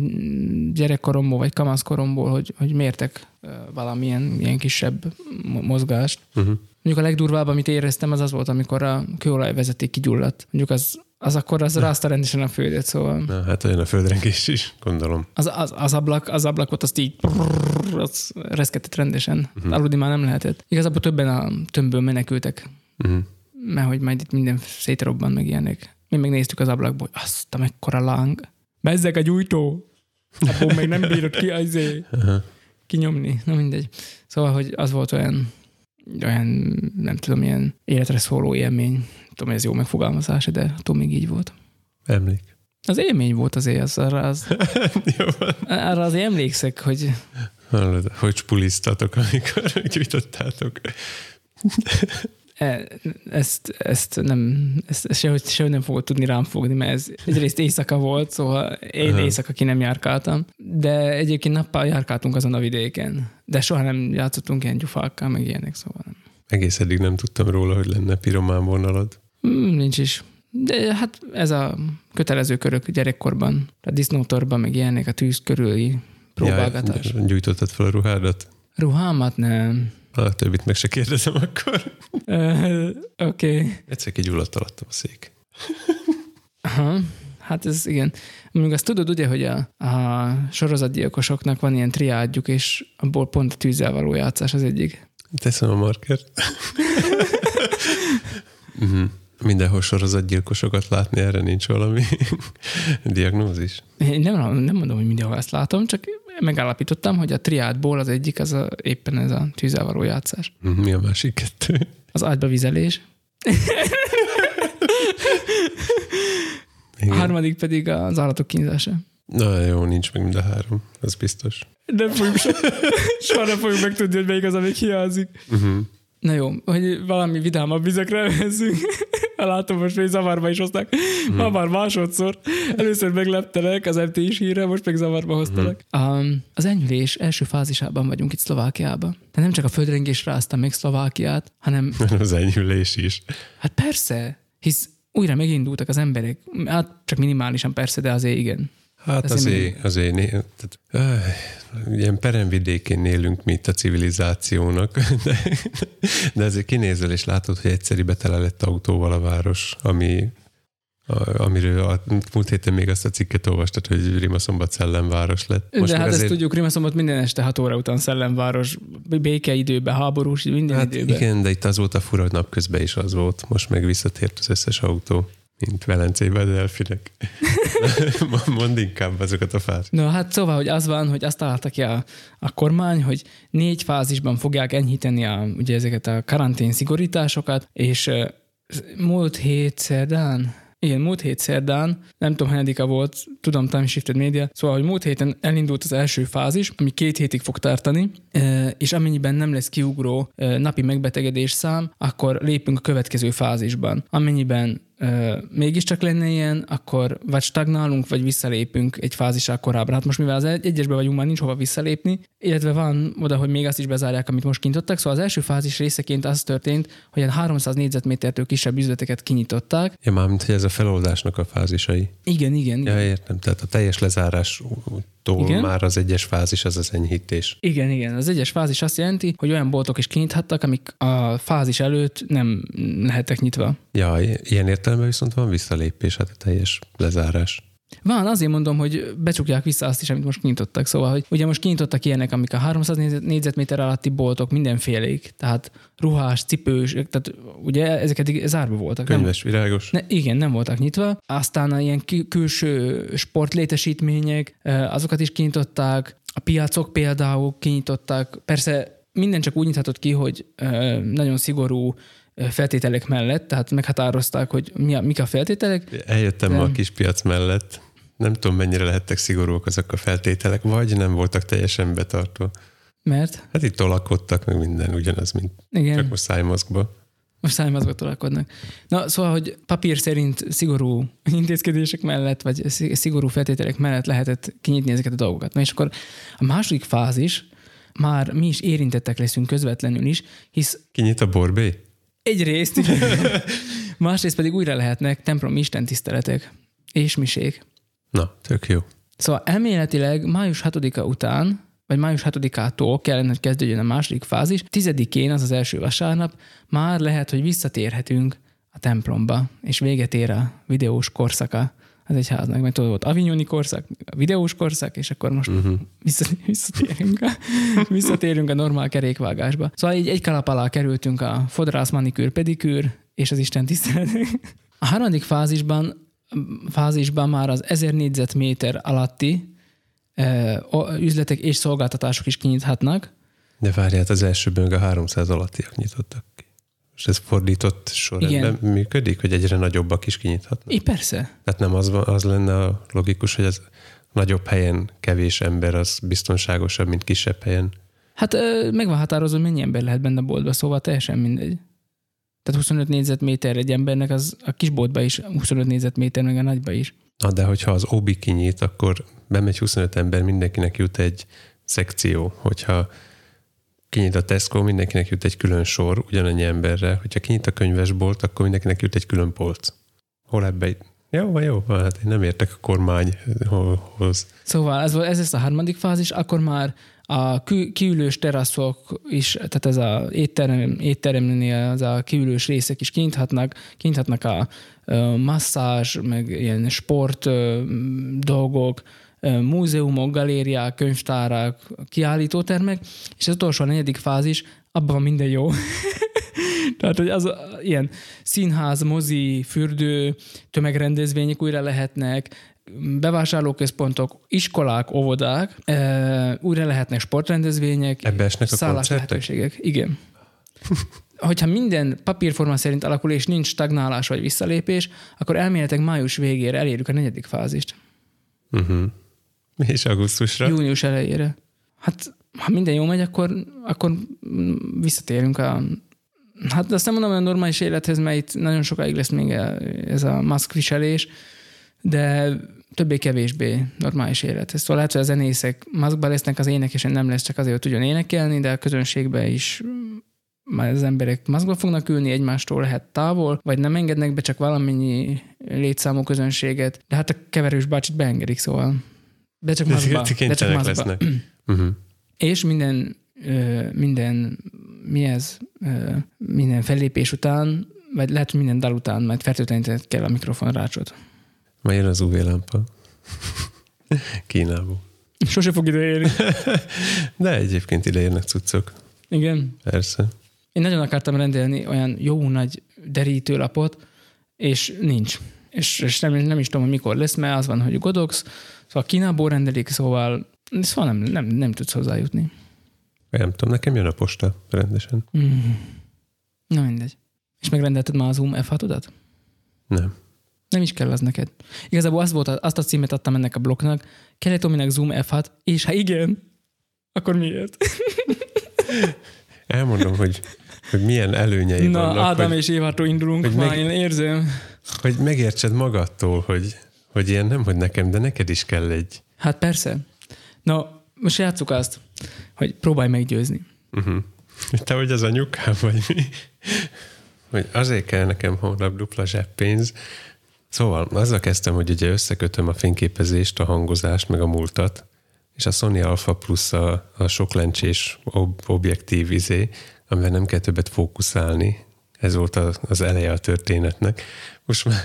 gyerekkoromból vagy kamaszkoromból, hogy, hogy mértek valamilyen ilyen kisebb mozgást. Uh-huh. Mondjuk a legdurvább, amit éreztem, az az volt, amikor a kőolajvezeték kigyulladt. Mondjuk az, az akkor az rázta rendesen a földet, szóval. Na, hát olyan a földrengés is, gondolom. Az, az, az, ablak, az ablakot azt így prrr, az reszketett rendesen. Uh-huh. Aludni már nem lehetett. Igazából többen a tömbből menekültek. Uh-huh mert hogy majd itt minden szétrobban meg ilyenek. Mi megnéztük az ablakból, hogy azt a mekkora láng. Bezzeg a gyújtó. Abból még nem bírod ki azért kinyomni. Na mindegy. Szóval, hogy az volt olyan, olyan nem tudom, ilyen életre szóló élmény. Tudom, ez jó megfogalmazás, de attól még így volt. Emlék. Az élmény volt azért, az, arra, az, arra azért emlékszek, hogy... Hallod, hogy spuliztatok, amikor gyújtottátok. E, ezt, ezt nem, ezt, ezt sehogy, sehogy nem fogod tudni rám fogni, mert ez egyrészt éjszaka volt, szóval én uh-huh. éjszaka ki nem járkáltam, de egyébként nappal járkáltunk azon a vidéken, de soha nem játszottunk ilyen gyufákkal, meg ilyenek, szóval nem. Egész eddig nem tudtam róla, hogy lenne piromán vonalad. Mm, nincs is. De hát ez a kötelező körök gyerekkorban, a disznótorban, meg ilyenek, a tűz körüli próbálgatás. Ja, gyújtottad fel a ruhádat? Ruhámat nem. A többit meg se kérdezem akkor. Uh, Oké. Okay. Egyszer kigyulladt alattam a szék. Aha. Hát ez igen. Még azt tudod ugye, hogy a, a sorozatgyilkosoknak van ilyen triádjuk, és abból pont a tűzzel való játszás az egyik. Teszem a markert. uh-huh. Mindenhol sorozatgyilkosokat látni, erre nincs valami diagnózis? Én nem, nem mondom, hogy mindenhol ezt látom, csak megállapítottam, hogy a triádból az egyik az a, éppen ez a tűzzel való játszás. Mhm, mi a másik kettő? Az ágyba vizelés. A harmadik pedig az állatok kínzása. Na jó, nincs meg mind a három, az biztos. Nem fogjuk so, soha nem fogjuk megtudni, hogy melyik az, amik hiányzik. Uh-huh. Na jó, hogy valami vidámabb vizekre veszünk. Látom, most még zavarba is hozták. Hmm. Ma már másodszor. Először megleptelek az MT is hírre, most meg zavarba hoztalak. Hmm. Um, az enyhülés első fázisában vagyunk itt Szlovákiában. De nem csak a földrengés rázta meg Szlovákiát, hanem... az enyhülés is. Hát persze, hisz újra megindultak az emberek. Hát csak minimálisan persze, de azért igen. Hát azért, azért, azért tehát, öh, ilyen peremvidékén élünk mi itt a civilizációnak, de, de azért kinézel és látod, hogy egyszerű tele lett autóval a város, ami a, amiről a múlt héten még azt a cikket olvastad, hogy Rimaszombat szellemváros lett. Most De hát azért... ezt tudjuk, Rimaszombat minden este 6 óra után szellemváros, békeidőben, háborús, minden hát időben. Igen, de itt az volt a fura, hogy napközben is az volt. Most meg visszatért az összes autó mint Velencében delfinek. Mondd inkább azokat a fát. No, hát szóval, hogy az van, hogy azt találtak ki a, a kormány, hogy négy fázisban fogják enyhíteni a, ugye ezeket a karantén szigorításokat, és múlt hét szerdán, igen, múlt hét szerdán, nem tudom, hányadika volt, tudom, Time Shifted Media, szóval, hogy múlt héten elindult az első fázis, ami két hétig fog tartani, és amennyiben nem lesz kiugró napi megbetegedés szám, akkor lépünk a következő fázisban. Amennyiben mégiscsak lenne ilyen, akkor vagy stagnálunk, vagy visszalépünk egy fázisá korábbra. Hát most mivel az egyesbe vagyunk, már nincs hova visszalépni, illetve van oda, hogy még azt is bezárják, amit most kinyitottak. Szóval az első fázis részeként az történt, hogy ilyen 300 négyzetmétertől kisebb üzleteket kinyitották. Ja, mármint, hogy ez a feloldásnak a fázisai. Igen, igen. Ja, értem. Tehát a teljes lezárás igen? már az egyes fázis az az enyhítés. Igen, igen. Az egyes fázis azt jelenti, hogy olyan boltok is kinyithattak, amik a fázis előtt nem lehettek nyitva. Ja, ilyen értelemben viszont van visszalépés, hát a teljes lezárás. Van, azért mondom, hogy becsukják vissza azt is, amit most kinyitottak. Szóval, hogy ugye most kinyitottak ilyenek, amik a 300 négyzetméter alatti boltok mindenfélék, tehát ruhás, cipős, tehát ugye ezek eddig zárva voltak. Könyves, nem, virágos. Ne, igen, nem voltak nyitva. Aztán a ilyen külső sportlétesítmények, azokat is kinyitották, a piacok például kinyitották. Persze minden csak úgy nyithatott ki, hogy nagyon szigorú feltételek mellett, tehát meghatározták, hogy mi a, mik a feltételek. Eljöttem De... a kis piac mellett. nem tudom, mennyire lehettek szigorúak azok a feltételek, vagy nem voltak teljesen betartva. Mert? Hát itt tolakodtak, meg minden ugyanaz, mint Igen. csak most szájmaszkba. Most szájmazba tolakodnak. Na, szóval, hogy papír szerint szigorú intézkedések mellett, vagy szigorú feltételek mellett lehetett kinyitni ezeket a dolgokat. Na és akkor a második fázis, már mi is érintettek leszünk közvetlenül is, hisz Kinyit a borbé? Egyrészt, másrészt pedig újra lehetnek templom istentiszteletek és misék. Na, tök jó. Szóval elméletileg május 6-a után, vagy május 6-ától kellene, hogy kezdődjön a második fázis, tizedikén, az az első vasárnap, már lehet, hogy visszatérhetünk a templomba, és véget ér a videós korszaka az egyháznak, mert tudod, volt Avignoni korszak, a videós korszak, és akkor most uh-huh. vissza, visszatérünk, a, visszatérünk a normál kerékvágásba. Szóval így egy kalap alá kerültünk a fodrász, manikűr, pedikűr, és az Isten tiszteletek. A harmadik fázisban fázisban már az 1000 négyzetméter alatti ö, üzletek és szolgáltatások is kinyithatnak. De várját, az elsőben a 300 alattiak nyitottak. És ez fordított sorrendben működik, hogy egyre nagyobbak is kinyithatnak? É, persze. Tehát nem az, az lenne a logikus, hogy az nagyobb helyen kevés ember az biztonságosabb, mint kisebb helyen. Hát meg van határozva, mennyi ember lehet benne a boltba, szóval teljesen mindegy. Tehát 25 négyzetméter egy embernek, az a kis boltba is 25 négyzetméter, meg a nagyba is. Na, de hogyha az OBI kinyit, akkor bemegy 25 ember, mindenkinek jut egy szekció. Hogyha kinyit a Tesco, mindenkinek jut egy külön sor ugyanannyi emberre. Hogyha kinyit a könyvesbolt, akkor mindenkinek jut egy külön polc. Hol ebbe. Jó, van, jó, van, hát én nem értek a kormányhoz. Szóval ez, ez lesz a harmadik fázis, akkor már a kiülős teraszok is, tehát ez a étterem, étteremnél az a kiülős részek is kinyithatnak, kinyithatnak a masszázs, meg ilyen sport dolgok, múzeumok, galériák, könyvtárak, kiállítótermek, és az utolsó a negyedik fázis, abban minden jó. Tehát, hogy az ilyen színház, mozi, fürdő, tömegrendezvények újra lehetnek, bevásárlóközpontok, iskolák, óvodák, e, újra lehetnek sportrendezvények, Ebbe esnek a lehetőségek. Igen. Hogyha minden papírforma szerint alakul, és nincs stagnálás vagy visszalépés, akkor elméletek május végére elérjük a negyedik fázist. Uh-huh. És augusztusra? Június elejére. Hát, ha minden jó megy, akkor, akkor visszatérünk a Hát azt nem mondom, a normális élethez, mert itt nagyon sokáig lesz még ez a maszkviselés, de többé-kevésbé normális élethez. Szóval lehet, hogy a zenészek maszkban lesznek, az énekesen nem lesz csak azért, hogy tudjon énekelni, de a közönségbe is már az emberek maszkba fognak ülni, egymástól lehet távol, vagy nem engednek be csak valamennyi létszámú közönséget, de hát a keverős bácsit beengedik, szóval. De csak maszkba. De csak maszkba. lesznek. Uh-huh. És minden, minden, mi ez, minden fellépés után, vagy lehet, hogy minden dal után majd fertőtlenítened kell a mikrofon rácsot. Ma jön az UV-lámpa. Kínából. Sose fog ide érni. De egyébként ide érnek cuccok. Igen. Persze. Én nagyon akartam rendelni olyan jó nagy derítőlapot, és nincs. És, és nem, nem is tudom, hogy mikor lesz, mert az van, hogy Godox, szóval Kínából rendelik, szóval, szóval nem, nem, nem tudsz hozzájutni. Nem tudom, nekem jön a posta rendesen. Mm. Na mindegy. És megrendelted már a Zoom F6-odat? Nem. Nem is kell az neked. Igazából az volt, azt a címet adtam ennek a blokknak, kellett Tominek Zoom F6, és ha igen, akkor miért? Elmondom, hogy, hogy milyen előnyei Na, vannak, Ádám hogy, és Évától indulunk, hogy már meg- én érzem. Hogy megértsed magadtól, hogy, hogy ilyen nem, hogy nekem, de neked is kell egy. Hát persze. No, most játsszuk azt, hogy próbálj meggyőzni. Uh-huh. Te vagy az anyukám, vagy mi? Hogy azért kell nekem holnap dupla zseppénz. Szóval azzal kezdtem, hogy ugye összekötöm a fényképezést, a hangozást, meg a múltat, és a Sony Alpha Plus a, a soklencsés ob- objektív izé, amivel nem kell többet fókuszálni. Ez volt az, eleje a történetnek. Most már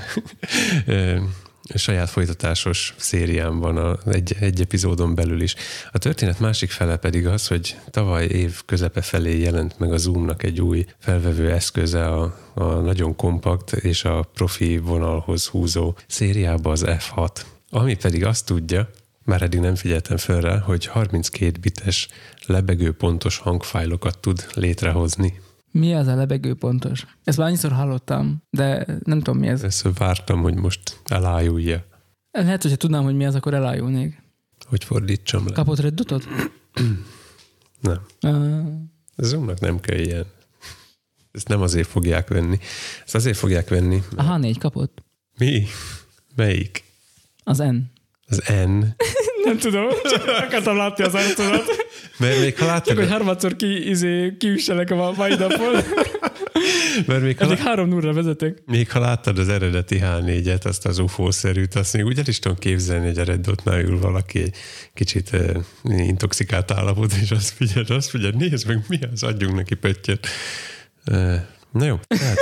saját folytatásos szériám van a, egy, egy epizódon belül is. A történet másik fele pedig az, hogy tavaly év közepe felé jelent meg a Zoomnak egy új felvevő eszköze, a, a nagyon kompakt és a profi vonalhoz húzó szériába az F6, ami pedig azt tudja, már eddig nem figyeltem fel rá, hogy 32 bites lebegő pontos hangfájlokat tud létrehozni. Mi az a lebegő pontos? Ezt már annyiszor hallottam, de nem tudom mi ez. Ezt vártam, hogy most elájulja. Lehet, hogyha tudnám, hogy mi az, akkor elájulnék. Hogy fordítsam le. Kapott reddutot? Nem. Uh, Zoomnak nem kell ilyen. Ezt nem azért fogják venni. Ezt azért fogják venni. a H4 kapott. Mi? Melyik? Az N. Az N. Nem tudom, csak akartam látni az arcodat. Mert még ha látod, Csak, hogy harmadszor ki, izé, kiüsselek a mai napon. mert még ha, Eddig három nullra vezetek. még ha láttad az eredeti H4-et, azt az UFO-szerűt, azt még el is tudom képzelni, hogy a Red Dotnál ül valaki egy kicsit uh, intoxikált állapot, és azt figyel, azt figyel, nézd meg, mi az, adjunk neki pöttyet. Uh, na jó, tehát,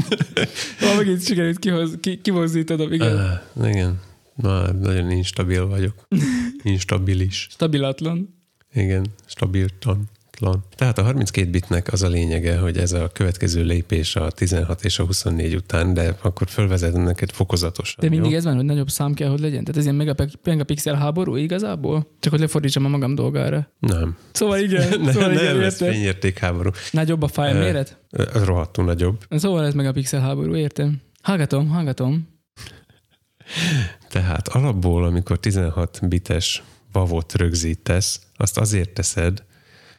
Ma megint sikerült kihoz, ki, kivozzítanom, igen. uh, igen, na, nagyon instabil vagyok. Instabilis. Stabilatlan. Igen, stabiltan. Tlan. Tehát a 32 bitnek az a lényege, hogy ez a következő lépés a 16 és a 24 után, de akkor fölvezetem neked fokozatosan. De mindig jó? ez van, hogy nagyobb szám kell, hogy legyen. Tehát ez ilyen megapixel háború igazából? Csak hogy lefordítsam a magam dolgára. Nem. Szóval igen, Ne, szóval nem, igen, ez értem. fényértékháború. Nagyobb a file Ö, méret? Ez rohadtul nagyobb. Szóval ez megapixel háború, értem. Hallgatom, hallgatom. Tehát alapból, amikor 16 bites vavot rögzítesz, azt azért teszed,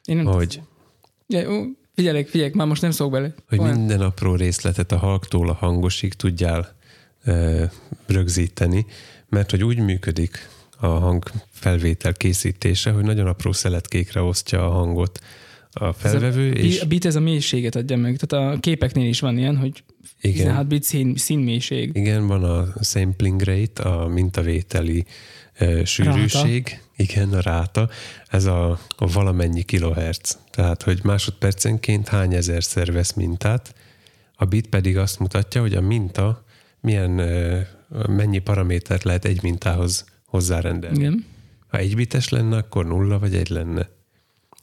Én nem hogy, figyelek, figyelek, már most nem szólok bele. hogy Olyan. minden apró részletet a halktól a hangosig tudjál ö, rögzíteni, mert hogy úgy működik a hang felvétel készítése, hogy nagyon apró szeletkékre osztja a hangot a felvevő, Bi- és A bit ez a mélységet adja meg. Tehát a képeknél is van ilyen, hogy igen, 16 bit szín, színmélység. igen, van a sampling rate, a mintavételi ö, sűrűség, igen, a ráta, ez a, a valamennyi kilohertz. Tehát, hogy másodpercenként hány ezerszer vesz mintát, a bit pedig azt mutatja, hogy a minta milyen, ö, mennyi paramétert lehet egy mintához hozzárendelni. Igen. Ha egy bites lenne, akkor nulla vagy egy lenne.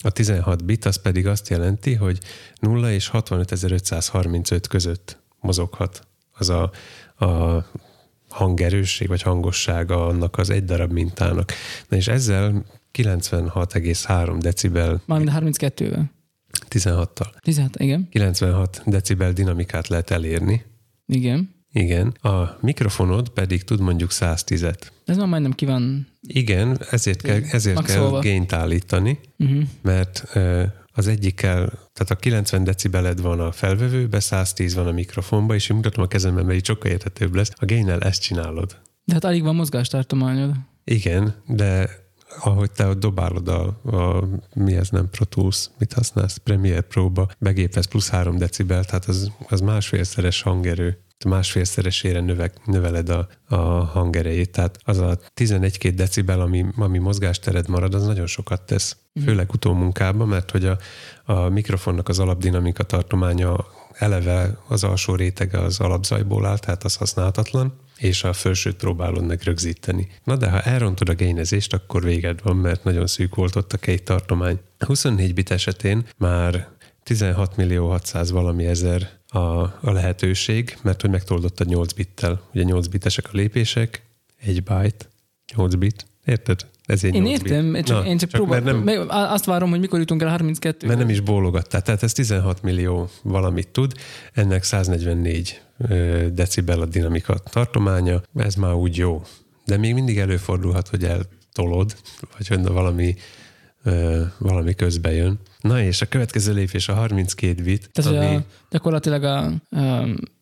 A 16 bit az pedig azt jelenti, hogy 0 és 65.535 között mozoghat az a, a hangerősség vagy hangossága annak az egy darab mintának. Na és ezzel 96,3 decibel Mármint a 32-vel. 16-tal. 16, igen. 96 decibel dinamikát lehet elérni. Igen. Igen. A mikrofonod pedig tud mondjuk 110-et. Ez már majdnem ki van. Igen, ezért kell, ezért kell gényt állítani, Uh-huh. mert az egyikkel, tehát a 90 decibeled van a felvevőbe, 110 van a mikrofonba, és én mutatom a kezemben, mert így sokkal érthetőbb lesz. A génnel ezt csinálod. De hát alig van mozgástartományod. Igen, de ahogy te dobálod a, a mi ez nem Pro Tools, mit használsz, Premiere Pro-ba, begépez plusz 3 decibel, tehát az, az másfélszeres hangerő másfélszeresére növe, növeled a, a hangerejét, tehát az a 11-2 decibel, ami, ami mozgástered marad, az nagyon sokat tesz. Főleg utómunkában, mert hogy a, a mikrofonnak az alapdinamika tartománya eleve az alsó rétege az alapzajból áll, tehát az használhatatlan, és a felsőt próbálod meg rögzíteni. Na de ha elrontod a gainezést, akkor véged van, mert nagyon szűk volt ott a két tartomány. A 24 bit esetén már 16 millió 600 valami ezer a, a lehetőség, mert hogy megtoldottad 8 bittel. Ugye 8 bitesek a lépések, 1 byte, 8 bit, érted? Ezért Én 8 értem, bit. csak, Na, én csak, csak próbálom. nem. Azt várom, hogy mikor jutunk el 32 mert nem is bólogattál. Tehát ez 16 millió valamit tud, ennek 144 ö, decibel a dinamika tartománya, ez már úgy jó. De még mindig előfordulhat, hogy eltolod, vagy hogy valami, valami közbe jön. Na és a következő lépés a 32 bit, Tehát ami... a, gyakorlatilag a,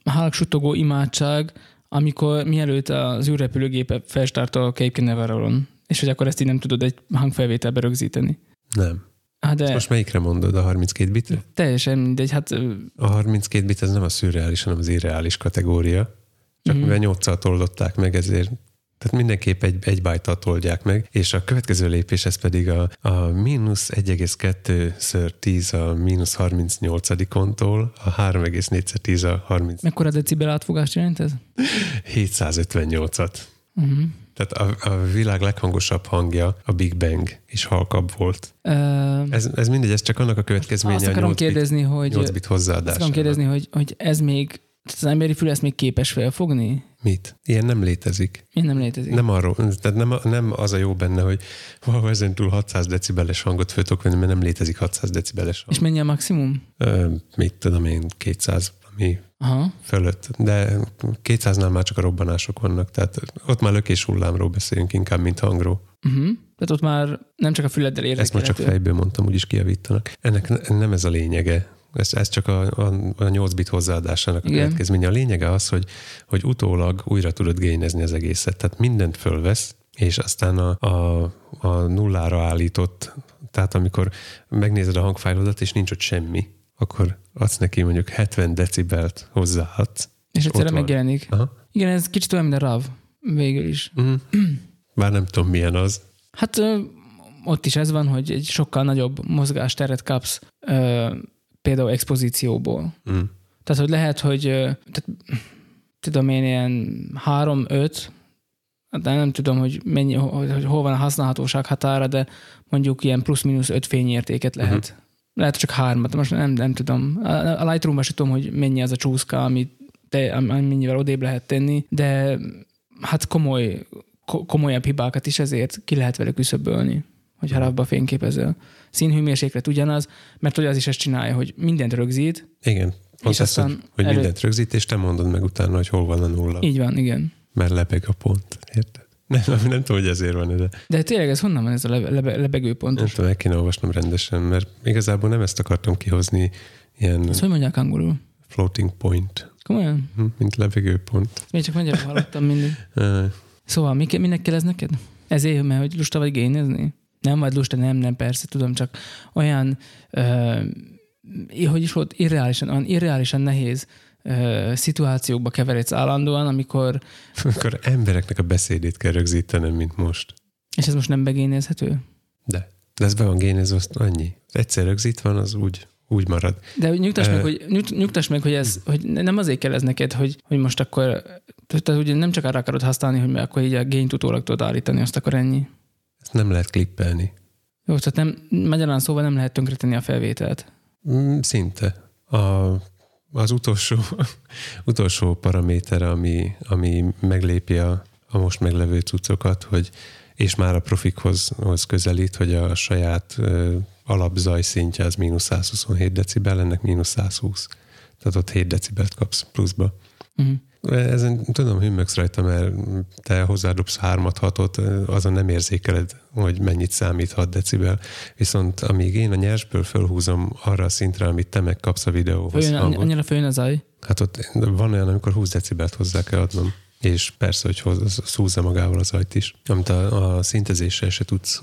a hálgsutogó imádság, amikor mielőtt az űrrepülőgépe felstartol a Cape Canaveral-on, és hogy akkor ezt így nem tudod egy hangfelvételbe rögzíteni. Nem. Hát de Most melyikre mondod a 32 bitre? teljesen mindegy, hát A 32 bit ez nem a szürreális, hanem az irreális kategória. Csak Mhm. mivel 8 toldották meg, ezért tehát mindenképp egy, egy byte toldják meg, és a következő lépés ez pedig a, a mínusz 1,2 ször 10 a mínusz 38-tól, a 3,4 10 a 30, mekkora decibel átfogást jelent ez? 758-at. Uh-huh. Tehát a, a világ leghangosabb hangja, a Big Bang is halkabb volt. Uh, Ez, ez mindegy, ez csak annak a következménye azt a akarom 8 bit, kérdezni, hogy 8 bit azt hozzáadásának. akarom kérdezni, hogy, hogy ez még, az emberi fül ezt még képes felfogni? Mit? Ilyen nem létezik. Ilyen nem létezik. Nem arról, tehát nem, nem az a jó benne, hogy wow, ezen túl 600 decibeles hangot föl tudok venni, mert nem létezik 600 decibeles hang. És mennyi a maximum? Ö, mit tudom én, 200, ami Aha. fölött. De 200-nál már csak a robbanások vannak, tehát ott már lökés hullámról beszélünk inkább, mint hangról. Uh-huh. Tehát ott már nem csak a füleddel Ezt már csak érzékelhető. fejből mondtam, úgyis kijavítanak. Ennek nem ez a lényege. Ez, ez csak a, a, a 8 bit hozzáadásának a Igen. következménye. A lényege az, hogy, hogy utólag újra tudod génezni az egészet. Tehát mindent fölvesz, és aztán a, a, a nullára állított, tehát amikor megnézed a hangfájlodat, és nincs ott semmi, akkor adsz neki mondjuk 70 decibelt hozzáadsz. És egyszerre ott van. megjelenik. Aha. Igen, ez kicsit olyan, mint a RAV végül is. Mm. Bár nem tudom, milyen az. Hát ö, ott is ez van, hogy egy sokkal nagyobb mozgásteret kapsz ö, például expozícióból. Mm. Tehát, hogy lehet, hogy tehát, tudom én ilyen három-öt, de nem tudom, hogy, mennyi, hogy, hol van a használhatóság határa, de mondjuk ilyen plusz-minusz öt fényértéket lehet. Uh-huh. Lehet csak hármat, most nem, nem tudom. A Lightroom-ban sem tudom, hogy mennyi az a csúszka, amit te, am- amennyivel odébb lehet tenni, de hát komoly, ko- komolyabb hibákat is ezért ki lehet vele küszöbölni, hogy harapba fényképezel. Színhőmérséklet ugyanaz, mert hogy az is ezt csinálja, hogy mindent rögzít, Igen. Pont És ezt, hogy, aztán hogy elő- mindent rögzít, és te mondod meg utána, hogy hol van a nulla. így van, igen. Mert lebeg a pont. Érted? Nem, nem, nem tudom, hogy ezért van, de De tényleg ez honnan van ez a lebe, lebe, lebegő pont? nem tudom, meg kéne olvasnom rendesen, mert igazából nem ezt akartam kihozni, ilyen Ezt hogy mondják angolul? floating point, Komolyan? hm, mint lebegő pont. Még csak magyarul hallottam mindig. Szóval mi, minek kell ez neked? Ezért, mert hogy lusta vagy génezni? Nem vagy lusta, nem, nem, persze, tudom, csak olyan, ö, hogy is volt, irreálisan, olyan irreálisan nehéz ö, szituációkba keveredsz állandóan, amikor, akkor embereknek a beszédét kell rögzítenem, mint most. és ez most nem begénezhető? De. De ez be van génezve, azt annyi. Egyszer rögzít van, az úgy, úgy marad. De hogy nyugtass, Ö, meg, hogy, nyugt, nyugtass meg, hogy ez, hogy nem azért kell ez neked, hogy, hogy most akkor, tehát ugye nem csak arra akarod használni, hogy akkor így a gényt utólag tudod állítani, azt akkor ennyi. Ezt nem lehet klippelni. Jó, tehát nem, magyarán szóval nem lehet tönkretenni a felvételt. Mm, Szinte. A, az utolsó, utolsó paraméter, ami, ami meglépi a, a most meglevő cuccokat, hogy és már a profikhoz hoz közelít, hogy a saját ö, alapzaj szintje az mínusz 127 decibel, ennek mínusz 120. Tehát ott 7 decibelt kapsz pluszba. Uh-huh. Ezen tudom, hümmögsz rajta, mert te hozzádobsz hármat, hatot, azon nem érzékeled, hogy mennyit számít 6 decibel. Viszont amíg én a nyersből fölhúzom arra a szintre, amit te megkapsz a videóhoz Följön, hangot, annyira följön az zaj. hát ott van olyan, amikor 20 decibelt hozzá kell adnom. És persze, hogy hoz, húzza magával az ajt is, amit a, a szintezéssel se tudsz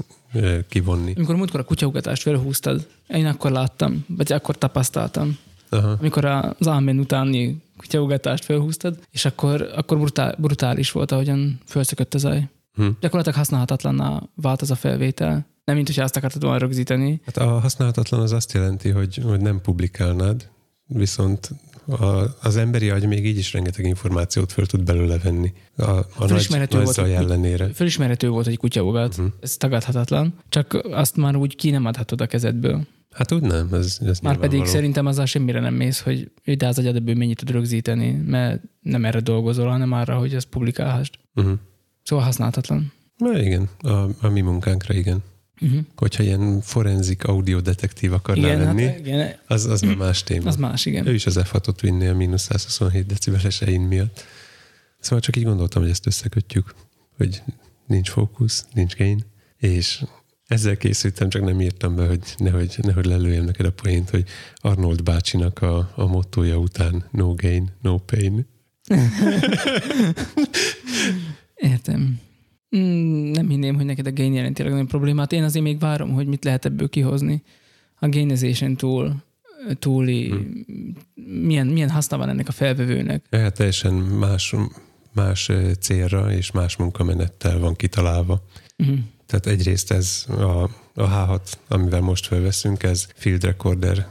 kivonni. Amikor múltkor a kutyaugatást felhúztad, én akkor láttam, vagy akkor tapasztaltam. Aha. Amikor az Amen utáni kutyaugatást felhúztad, és akkor, akkor brutál, brutális volt, ahogyan felszökött az zaj. Hm. Gyakorlatilag használhatatlanná vált az a felvétel. Nem, mint hogyha azt akartad volna rögzíteni. Hát a használhatatlan az azt jelenti, hogy, hogy nem publikálnád, viszont a, az emberi agy még így is rengeteg információt föl tud belőle venni. A, a Fölismerhető nagy volt, ellenére. Fölismerhető volt, hogy kutyaugat. Mhm. Uh-huh. Ez tagadhatatlan. Csak azt már úgy ki nem adhatod a kezedből. Hát úgy nem, ez, ez Már pedig nyilvánvaló. szerintem azzal semmire nem mész, hogy de az agyad ebből mennyit tud rögzíteni, mert nem erre dolgozol, hanem arra, hogy ezt publikálhassd. Uh-huh. Szóval használhatatlan. Na igen, a, a mi munkánkra igen. Uh-huh. Hogyha ilyen forenzik audiodetektív akarnál Igen, lenni, hát, igen, az, az már más téma. az más, igen. Ő is az F6-ot vinné a mínusz 127 decibeles ein miatt. Szóval csak így gondoltam, hogy ezt összekötjük, hogy nincs fókusz, nincs gain, és ezzel készültem, csak nem írtam be, hogy nehogy, nehogy lelőjem neked a poént, hogy Arnold bácsinak a, a mottoja után no gain, no pain. Értem. Mm, nem hinném, hogy neked a gain jelenti a problémát. Én azért még várom, hogy mit lehet ebből kihozni. A gainization túl, túli, Hm. milyen, milyen haszna van ennek a felvevőnek. Hát teljesen más, más ö, célra és más munkamenettel van kitalálva. Uh-huh. Tehát egyrészt ez a, a H6, amivel most felveszünk, ez field recorder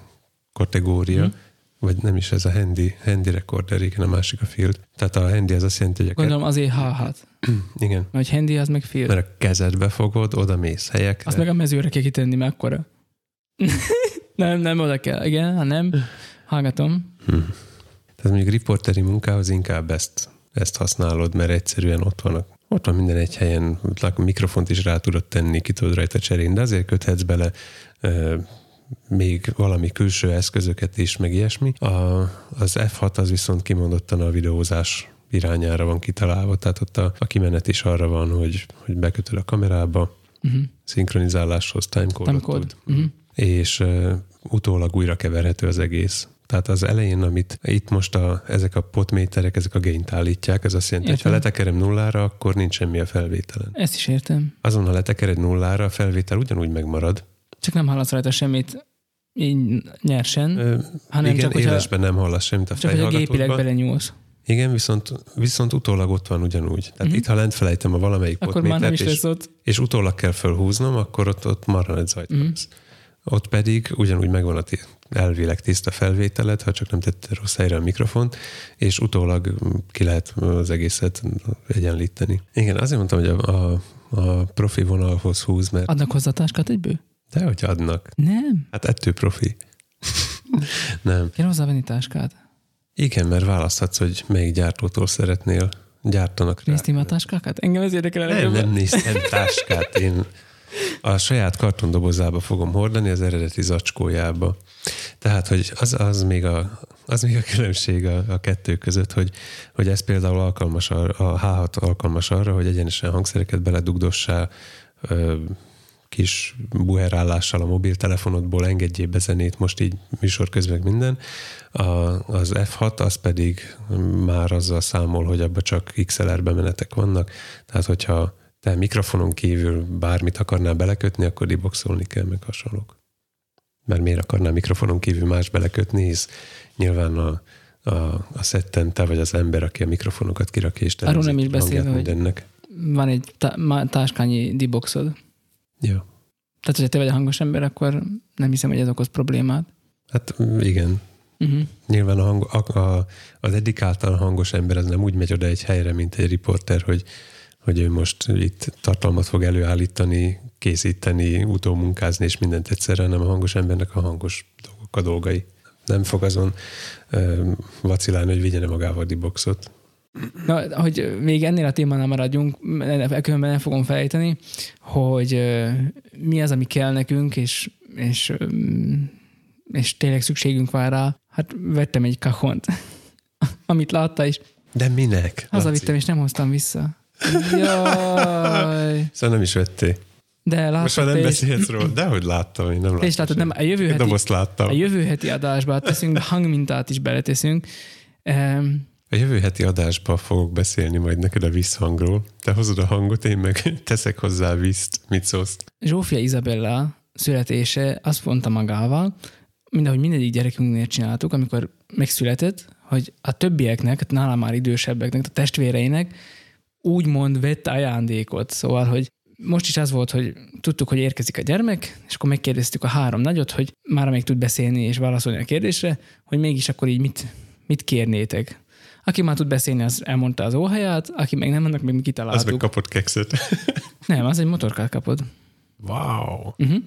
kategória, Mhm. vagy nem is ez a handy, handy recorder, igen, a másik a field. Tehát a handy az azt jelenti, hogy a Gondolom azért H-hat. igen, Mert handy az meg fél. mert a kezedbe fogod, oda mész helyekre. Azt meg a mezőre kell kitenni, mert akkora. nem, nem oda kell. Igen, ha nem, hallgatom. Hm. Tehát mondjuk riporteri munkához inkább ezt, ezt használod, mert egyszerűen ott vannak. Ott van minden egy helyen, a mikrofont is rá tudod tenni, ki tudod rajta cserélni, de azért köthetsz bele még valami külső eszközöket is, meg ilyesmi. A, az F6 az viszont kimondottan a videózás irányára van kitalálva, tehát ott a, a kimenet is arra van, hogy, hogy bekötöd a kamerába, uh-huh. szinkronizáláshoz timecode Timecode. Uh-huh. és uh, utólag újra keverhető az egész. Tehát az elején, amit itt most a, ezek a potméterek, ezek a gényt állítják, ez azt jelenti, hogy ha letekerem nullára, akkor nincs semmi a felvételen. Ezt is értem. Azon, ha letekered nullára, a felvétel ugyanúgy megmarad. Csak nem hallasz rajta semmit így nyersen, Ö, hanem igen, csak, hogyha, élesben nem hallasz semmit a csak hogy a gépileg belenyúlsz. Igen, viszont, viszont utólag ott van ugyanúgy. Tehát uh-huh. itt, ha lent felejtem a valamelyik. Akkor már nem potmétert, is és, lesz ott. és utólag kell felhúznom, akkor ott, ott marha egy zajt uh-huh. Ott pedig ugyanúgy megvan a ti- elvileg tiszta felvételed, ha csak nem tetted rossz helyre a mikrofont, és utólag ki lehet az egészet egyenlíteni. Igen, azért mondtam, hogy a, a, a profi vonalhoz húz, mert Adnak hozzá táskát egyből? de hogy adnak. Nem. Hát ettől profi. nem. Kell hozzávenni táskát. Igen, mert választhatsz, hogy melyik gyártótól szeretnél. Gyártanak rá. Néztél már a táskákat? Engem ez érdekel Nem, nem néztem táskát. Én a saját kartondobozába fogom hordani, az eredeti zacskójába. Tehát, hogy az, az, még, a, az még a különbség a, a kettő között, hogy, hogy ez például alkalmas, arra, a H6 alkalmas arra, hogy egyenesen hangszereket beledugdossá, ö, kis buherállással a mobiltelefonodból engedjél be zenét, most így műsor közben minden. A, az F6 az pedig már azzal számol, hogy abban csak XLR bemenetek vannak, tehát hogyha te mikrofonon kívül bármit akarnál belekötni, akkor diboxolni kell, meg hasonlók. Mert miért akarnál mikrofonon kívül más belekötni, hisz nyilván a, a, a szetten te vagy az ember, aki a mikrofonokat kirakja és Arról nem is beszélve, hogy- mindennek. Van egy tá- táskányi diboxod. Jó. Tehát, hogyha te vagy a hangos ember, akkor nem hiszem, hogy ez okoz problémát. Hát igen, Uh-huh. Nyilván a hang, a, a, az edikáltan hangos ember az nem úgy megy oda egy helyre, mint egy riporter, hogy, hogy ő most itt tartalmat fog előállítani, készíteni, utómunkázni és mindent egyszerre, hanem a hangos embernek a hangos dolgok a dolgai. Nem fog azon ö, vacilálni, hogy vigyen magával a diboxot. Na, hogy még ennél a témánál maradjunk, különben nem fogom fejteni, hogy ö, mi az, ami kell nekünk, és, és, ö, és tényleg szükségünk van rá. Hát vettem egy kahont, amit látta, és De minek? hazavittem, és nem hoztam vissza. Jaj. Szóval nem is vettél. De Most már nem beszélhetsz róla. De hogy láttam, én nem láttam. is látod, nem, a jövő heti, dobozt láttam. a jövő heti adásba teszünk, hangmintát is beleteszünk. Um, A jövő heti adásban fogok beszélni majd neked a visszhangról. Te hozod a hangot, én meg teszek hozzá vízt. Mit szólsz? Zsófia Izabella születése azt mondta magával, mint ahogy mindegyik gyerekünknél csináltuk, amikor megszületett, hogy a többieknek, nálam már idősebbeknek, a testvéreinek úgymond vett ajándékot. Szóval, hogy most is az volt, hogy tudtuk, hogy érkezik a gyermek, és akkor megkérdeztük a három nagyot, hogy már még tud beszélni és válaszolni a kérdésre, hogy mégis akkor így mit, mit kérnétek. Aki már tud beszélni, az elmondta az óhaját, aki meg nem, annak meg mi Az meg kitaláltuk. kapott kekszet. Nem, az egy motorkát kapott. Wow! Uh-huh.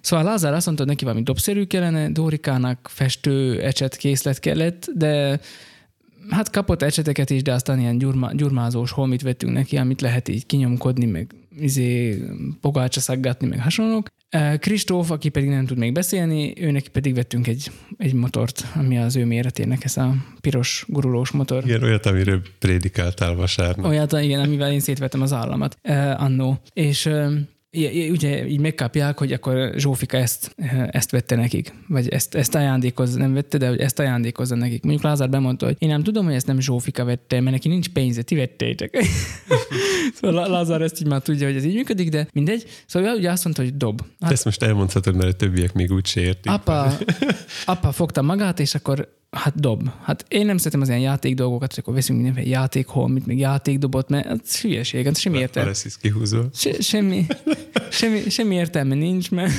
Szóval Lázár azt mondta, hogy neki valami dobszerű kellene, Dórikának festő ecset készlet kellett, de hát kapott ecseteket is, de aztán ilyen gyurma, gyurmázós holmit vettünk neki, amit lehet így kinyomkodni, meg izé, pogácsa szaggatni, meg hasonlók. Kristóf, aki pedig nem tud még beszélni, ő neki pedig vettünk egy, egy motort, ami az ő méretének, ez a piros gurulós motor. Igen, olyat, amiről prédikáltál vasárnap. Olyat, igen, amivel én szétvettem az államat annó. És ugye így megkapják, hogy akkor Zsófika ezt, ezt vette nekik, vagy ezt, ezt ajándékoz, nem vette, de hogy ezt ajándékozza nekik. Mondjuk Lázár bemondta, hogy én nem tudom, hogy ezt nem Zsófika vette, mert neki nincs pénze, ti vettétek. szóval Lá- Lázár ezt így már tudja, hogy ez így működik, de mindegy. Szóval ugye azt mondta, hogy dob. Hát Ezt most elmondhatod, mert a többiek még úgy se értik. apa, apa fogta magát, és akkor hát dob. Hát én nem szeretem az ilyen játék dolgokat, hogy akkor veszünk mindenféle játékholmit, meg játékdobot, mert ez hülyeség, semmi Ha értelme. lesz is kihúzva. Se, semmi, semmi, semmi értelme nincs, mert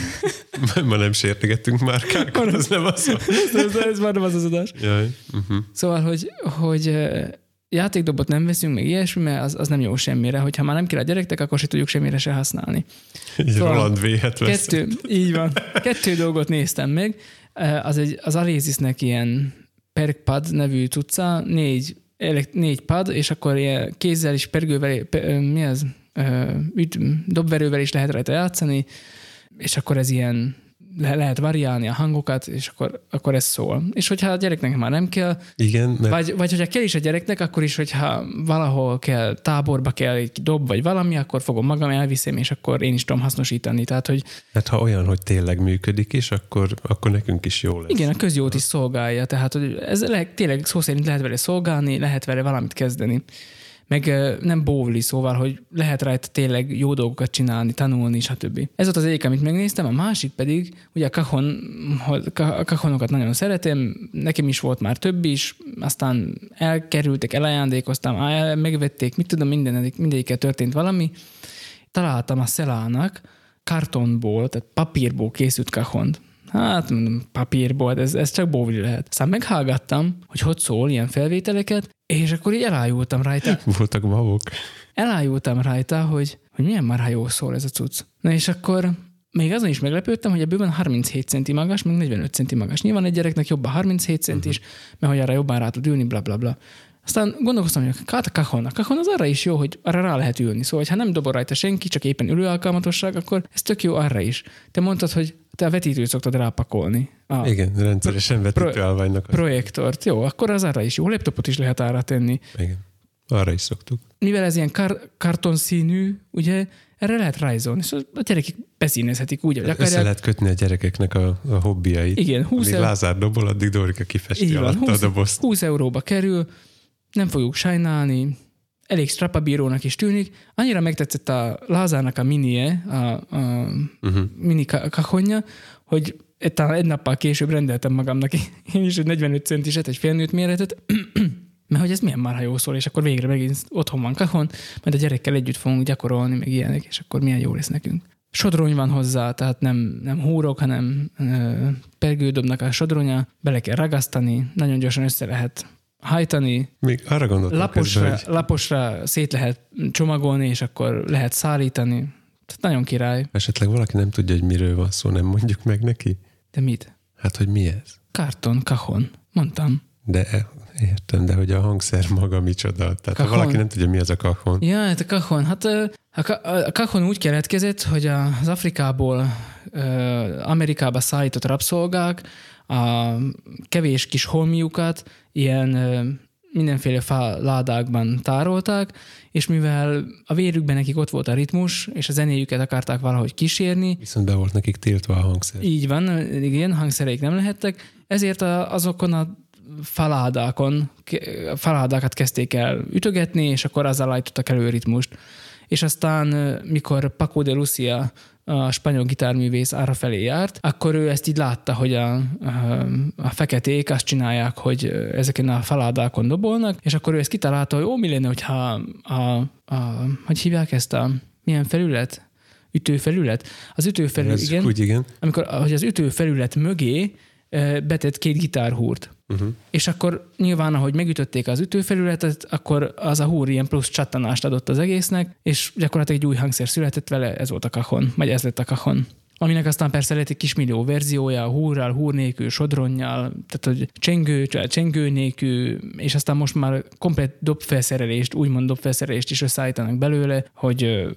Ma nem sértegettünk márkákat, az nem az. ez, ez már nem az az adás. Jaj. Uh-huh. Szóval, hogy, hogy játékdobot nem veszünk, meg ilyesmi, mert az, az nem jó semmire. Hogyha már nem kell a gyerektek, akkor se tudjuk semmire se használni. Egy Szóval Roland vesz. Kettő, így van. Kettő dolgot néztem meg. Az, egy, az Alizisnek ilyen Perkpad nevű cucca, négy elek- négy pad, és akkor ilyen kézzel is, pergővel, pe, mi az, üt, dobverővel is lehet rajta játszani, és akkor ez ilyen le- lehet variálni a hangokat, és akkor, akkor ez szól. És hogyha a gyereknek már nem kell, Igen, mert vagy, vagy hogyha kell is a gyereknek, akkor is, hogyha valahol kell, táborba kell egy dob, vagy valami, akkor fogom magam, elviszem, és akkor én is tudom hasznosítani. Tehát, hogy hát ha olyan, hogy tényleg működik is, akkor, akkor nekünk is jó lesz. igen, a közjót is szolgálja, tehát hogy ez lehet, tényleg szó szerint lehet vele szolgálni, lehet vele valamit kezdeni. Meg nem bóvli, szóval, hogy lehet rajta tényleg jó dolgokat csinálni, tanulni, stb. Ez volt az egyik, amit megnéztem, a másik pedig, ugye a kahon, a kahonokat nagyon szeretem, nekem is volt már több is, aztán elkerültek, elajándékoztam, el, megvették, mit tudom, minden, mindegyikkel történt valami. Találtam a Szelának kartonból, tehát papírból készült kahont. Hát mondom, papírból, ez, ez csak bóvli lehet. Aztán meghallgattam, hogy hogy szól ilyen felvételeket, és akkor így elájultam rajta, Voltak babok. elájultam rajta, hogy, hogy milyen marha jó szól ez a cucc. Na és akkor még azon is meglepődtem, hogy ebből van 37 centi magas, meg 45 centi magas. Nyilván egy gyereknek jobb a 37 centis, mert hogy arra jobban rá tud ülni, bla bla bla. Aztán gondolkoztam, hogy hát a kahon. A kahon az arra is jó, hogy arra rá lehet ülni. Szóval, ha nem dobol rajta senki, csak éppen ülő alkalmatosság, akkor ez tök jó arra is. Te mondtad, hogy te a vetítőt szoktad rápakolni. A Igen, rendszeresen vetítőállványnak. projektort. Jó, akkor az arra is jó. Laptopot is lehet arra tenni. Igen. Arra is szoktuk. Mivel ez ilyen kar- kartonszínű, ugye, erre lehet rajzolni. Szóval a gyerekek beszínezhetik úgy, hogy Össze akarják. lehet kötni a gyerekeknek a, a hobbiait. Igen, 20 Amíg eur- Lázár dobol, addig Dorika kifesti alatta a 20, dobozt. 20 euróba kerül, nem fogjuk sajnálni, elég strapabírónak is tűnik. Annyira megtetszett a Lázárnak a minie, a, a Uh-huh. mini ka- kahonja, hogy talán egy nappal később rendeltem magamnak én is egy 45 centiset, egy félnőtt méretet, mert hogy ez milyen már, ha jó szól, és akkor végre megint otthon van kahon, majd a gyerekkel együtt fogunk gyakorolni, meg ilyenek, és akkor milyen jó lesz nekünk. Sodrony van hozzá, tehát nem, nem húrok, hanem ö, pergődobnak a sodronya, bele kell ragasztani, nagyon gyorsan össze lehet hajtani, Még arra gondoltam laposra, közben, hogy laposra szét lehet csomagolni, és akkor lehet szállítani. Tehát nagyon király. esetleg valaki nem tudja, hogy miről van szó, nem mondjuk meg neki? De mit? Hát, hogy mi ez? Karton, kahon. Mondtam. De e- értem, de hogy a hangszer maga micsoda. Tehát Kahon. ha valaki nem tudja, mi az a kahon. Ja, hát a kahon. Hát a, ka- a kahon úgy keletkezett, hogy az Afrikából Amerikába szállított rabszolgák a kevés kis holmiukat ilyen mindenféle ládákban tárolták, és mivel a vérükben nekik ott volt a ritmus, és a zenéjüket akarták valahogy kísérni, Viszont be volt nekik tiltva a hangszer. Így van, igen, hangszereik nem lehettek, ezért azokon a faládákon, faládákat kezdték el ütögetni, és akkor azzal állítottak elő ritmust. És aztán, mikor Paco de Lucia, a spanyol gitárművész arra felé járt, akkor ő ezt így látta, hogy a, a, a feketék azt csinálják, hogy ezeken a faládákon dobolnak, és akkor ő ezt kitalálta, hogy ó, mi lenne, hogyha a, a, hogy hívják ezt a, milyen felület? Ütőfelület? Az ütőfelület, igen Úgy igen. amikor hogy az ütőfelület mögé betett két gitárhúrt. Uh-huh. És akkor nyilván, ahogy megütötték az ütőfelületet, akkor az a húr ilyen plusz csattanást adott az egésznek, és gyakorlatilag egy új hangszer született vele, ez volt a kahon, vagy ez lett a kahon. Aminek aztán persze lett egy kismillió verziója, a húrral, húr nélkül, sodronnyal, tehát hogy csengő, csengő nélkül, és aztán most már komplet dobfelszerelést, úgymond dobfelszerelést is összeállítanak belőle, hogy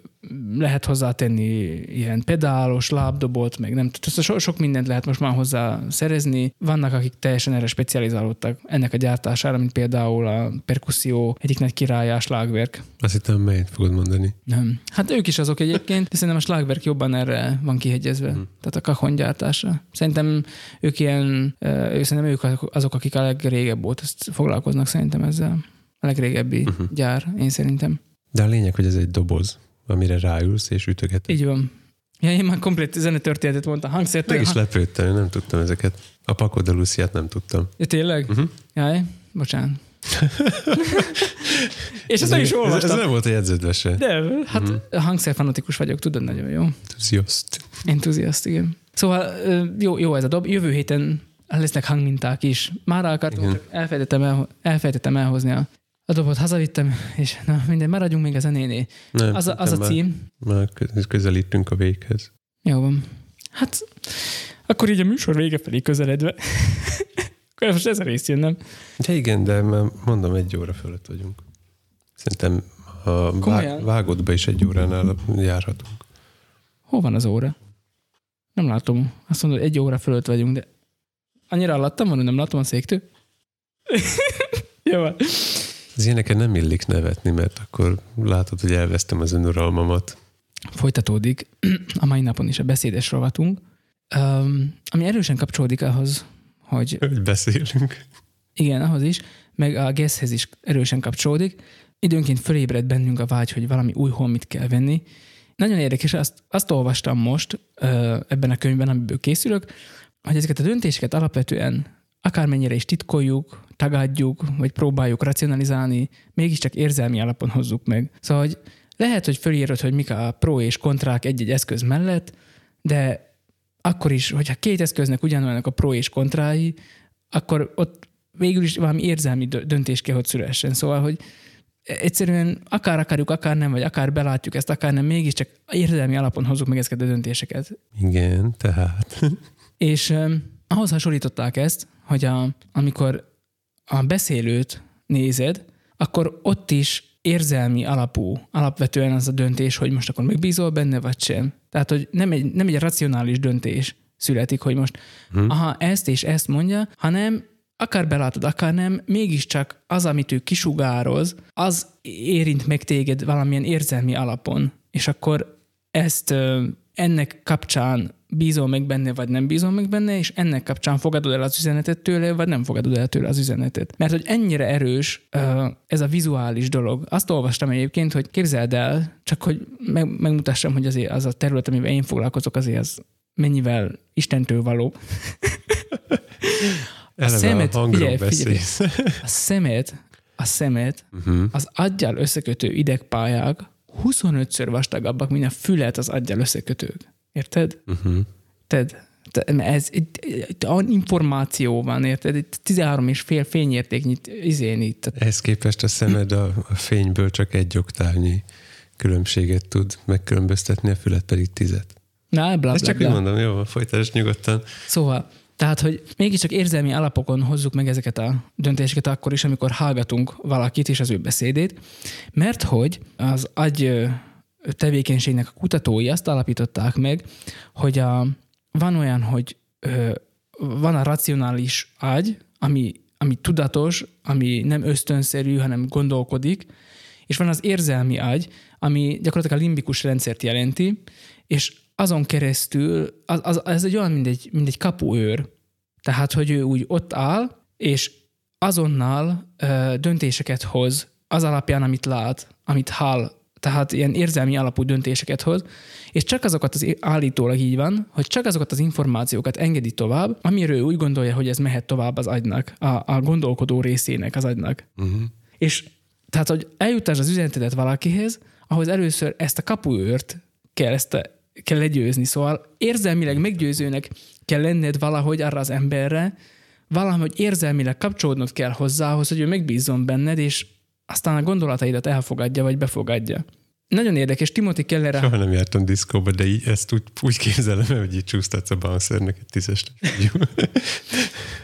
lehet hozzátenni ilyen pedálos, lábdobot, meg nem tudom, so, sok mindent lehet most már hozzá szerezni. Vannak, akik teljesen erre specializálódtak ennek a gyártására, mint például a perkuszió egyik nagy királyás lágverk. Azt hittem, melyet fogod mondani. Nem. Hát ők is azok egyébként, de szerintem a Schlagwerk jobban erre van kihegyezve, Mhm. tehát a kahon gyártásra. Szerintem ők ilyen, ők szerintem ők azok, akik a legrégebb óta ezt foglalkoznak szerintem ezzel. A legrégebbi Mhm. gyár, én szerintem. De a lényeg, hogy ez egy doboz, amire ráülsz és ütögeted. Így van. Ja, én már komplet zenetörténetet mondtam. Hangszert. Meg is lepődtem, én nem tudtam ezeket. A Luciát nem tudtam. Ja, tényleg? Uh-huh. Jaj, bocsánat. És ezt nem is ez, ez olvastam. nem volt a jegyzetbe se. De, hát uh-huh. hangszerfanatikus vagyok, tudod, nagyon jó. Enthusiast. Entuziaszt, igen. Szóval jó, jó ez a dob. Jövő héten lesznek hangminták is. Már akartam, elfelejtettem, el, elfelejtettem elhozni a, a dobot, hazavittem, és na minden, maradjunk még a zenénél. Nem, Az a, az a már, cím. Már kö- közelítünk a véghez. Jó van. Hát, akkor így a műsor vége felé közeledve. Akkor most ez a rész jön, nem? De igen, de már mondom, egy óra fölött vagyunk. Szerintem a Komolyan? vágott be is egy óránál járhatunk. Hol van az óra? Nem látom. Azt mondod, egy óra fölött vagyunk, de annyira alattam van, hogy nem látom a széktől? Jó, van. Az ilyeneken nem illik nevetni, mert akkor látod, hogy elvesztem az önuralmamat. folytatódik a mai napon is a beszédes rovatunk, ami erősen kapcsolódik ahhoz, hogy Hogy beszélünk. igen, ahhoz is, meg a guesshez is erősen kapcsolódik. Időnként fölébred bennünk a vágy, hogy valami új holmit kell venni. Nagyon érdekes, azt, azt olvastam most ebben a könyvben, amiből készülök, hogy ezeket a döntéseket alapvetően akármennyire is titkoljuk, tagadjuk, vagy próbáljuk racionalizálni, mégiscsak érzelmi alapon hozzuk meg. Szóval, hogy lehet, hogy fölírod, hogy mik a pro és kontrák egy-egy eszköz mellett, de akkor is, hogyha két eszköznek ugyanolyanak a pro és kontrái, akkor ott végül is valami érzelmi dö- döntés kell, hogy szülessen. Szóval, hogy egyszerűen akár akarjuk, akár nem, vagy akár belátjuk ezt, akár nem, mégiscsak érzelmi alapon hozzuk meg ezeket a döntéseket. Igen, tehát. És um, ahhoz hasonlították ezt, hogy a, amikor a beszélőt nézed, akkor ott is érzelmi alapú, alapvetően az a döntés, hogy most akkor megbízol benne, vagy sem. Tehát, hogy nem egy, nem egy racionális döntés születik, hogy most hmm. aha, ezt és ezt mondja, hanem akár belátod, akár nem, mégiscsak az, amit ő kisugároz, az érint meg téged valamilyen érzelmi alapon. És akkor ezt ennek kapcsán bízol meg benne, vagy nem bízol meg benne, és ennek kapcsán fogadod el az üzenetet tőle, vagy nem fogadod el tőle az üzenetet. Mert hogy ennyire erős ez a vizuális dolog. Azt olvastam egyébként, hogy képzeld el, csak hogy meg, megmutassam, hogy azért az a terület, amivel én foglalkozok, azért az mennyivel Istentől való. Eleve szemet- a figyelj, figyelj. A szemet, a szemet, Uh-huh. az aggyal összekötő idegpályák 25-ször vastagabbak, mint a fület az aggyal összekötők. Érted? Uh-huh. Ez itt, itt információ van, érted? Itt 13 és fél fényértéknyit izén itt. Ehhez képest a szemed a, a fényből csak egy oktávnyi különbséget tud megkülönböztetni, a fület pedig tizet. Na, bla, bla, Ezt csak bla. úgy mondom, jó, folytasd nyugodtan. Szóval, tehát, hogy mégiscsak érzelmi alapokon hozzuk meg ezeket a döntéseket akkor is, amikor hallgatunk valakit és az ő beszédét, mert hogy az agy tevékenységnek a kutatói azt alapították meg, hogy a, van olyan, hogy ö, van a racionális agy, ami, ami tudatos, ami nem ösztönszerű, hanem gondolkodik, és van az érzelmi agy, ami gyakorlatilag a limbikus rendszert jelenti, és azon keresztül, az, az, ez egy olyan, mint egy, mint egy kapuőr. Tehát, hogy ő úgy ott áll, és azonnal ö, döntéseket hoz az alapján, amit lát, amit hall, tehát ilyen érzelmi alapú döntéseket hoz, és csak azokat az állítólag így van, hogy csak azokat az információkat engedi tovább, amiről úgy gondolja, hogy ez mehet tovább az agynak, a, a gondolkodó részének az agynak. Uh-huh. És tehát, hogy eljutasd az üzenetedet valakihez, ahhoz először ezt a kapuőrt kell, ezt a, kell legyőzni. Szóval érzelmileg meggyőzőnek kell lenned valahogy arra az emberre, valahogy érzelmileg kapcsolódnod kell hozzá, ahhoz, hogy ő megbízzon benned, és aztán a gondolataidat elfogadja, vagy befogadja. Nagyon érdekes, Timothy Keller Soha nem jártam diszkóba, de így, ezt úgy, úgy képzelem el, hogy így csúsztatsz a bouncernek egy tízes.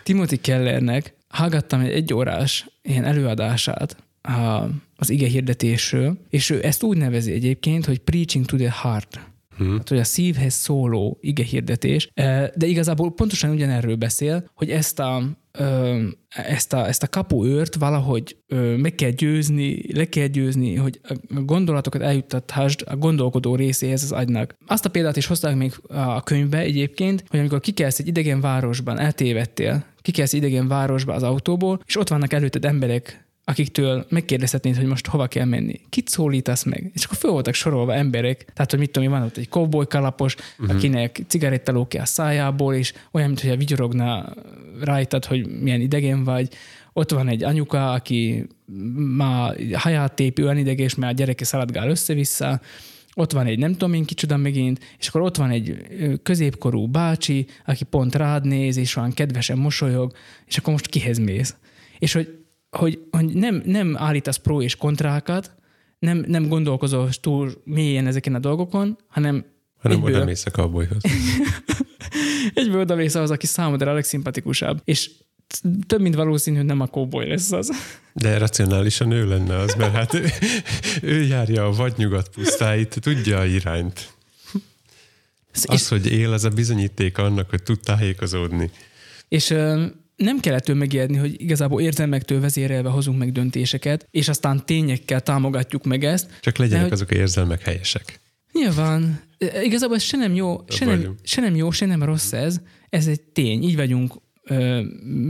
Timothy Kellernek hallgattam egy egyórás ilyen előadását a, az ige hirdetésről, és ő ezt úgy nevezi egyébként, hogy preaching to the heart. Hmm. Hát, hogy a szívhez szóló ige hirdetés, Eh, de igazából pontosan ugyanerről beszél, hogy ezt a, ezt a, ezt a kapuőrt valahogy ö, meg kell győzni, le kell győzni, hogy a gondolatokat eljuttathasd a gondolkodó részéhez az agynak. Azt a példát is hozták még a könyvbe egyébként, hogy amikor kikelsz egy idegen városban, eltévedtél, kikelsz idegen városba az autóból, és ott vannak előtted emberek, akiktől megkérdezhetnéd, hogy most hova kell menni. Kit szólítasz meg? És akkor föl voltak sorolva emberek, tehát hogy mit tudom, van ott egy cowboy kalapos, uh-huh. akinek cigarettalóke a szájából, és olyan, mintha vigyorogna rajtad, hogy milyen idegen vagy. Ott van egy anyuka, aki már haját tépi olyan ideges, mert a gyereke szaladgál össze-vissza, ott van egy nem tudom én kicsoda megint, és akkor ott van egy középkorú bácsi, aki pont rád néz, és olyan kedvesen mosolyog, és akkor most kihez mész? És hogy hogy, hogy nem, nem állítasz pro és kontrákat, nem, nem gondolkozol túl mélyen ezeken a dolgokon, hanem Hanem egyből, oda mész a cowboyhoz. egyből oda mész ahhoz, aki számodra a legszimpatikusabb. És több mint valószínű, hogy nem a kóboly lesz az. De racionálisan ő lenne az, mert hát ő, ő járja a vadnyugat pusztáit, tudja a irányt. Az, hogy él, az a bizonyíték annak, hogy tud tájékozódni. És nem kellett ő megijedni, hogy igazából érzelmektől vezérelve hozunk meg döntéseket, és aztán tényekkel támogatjuk meg ezt. Csak legyenek hogy- azok a érzelmek helyesek. Nyilván. Ö, Igazából ez se nem jó, se nem, se nem jó, se nem rossz ez. Ez egy tény. Így vagyunk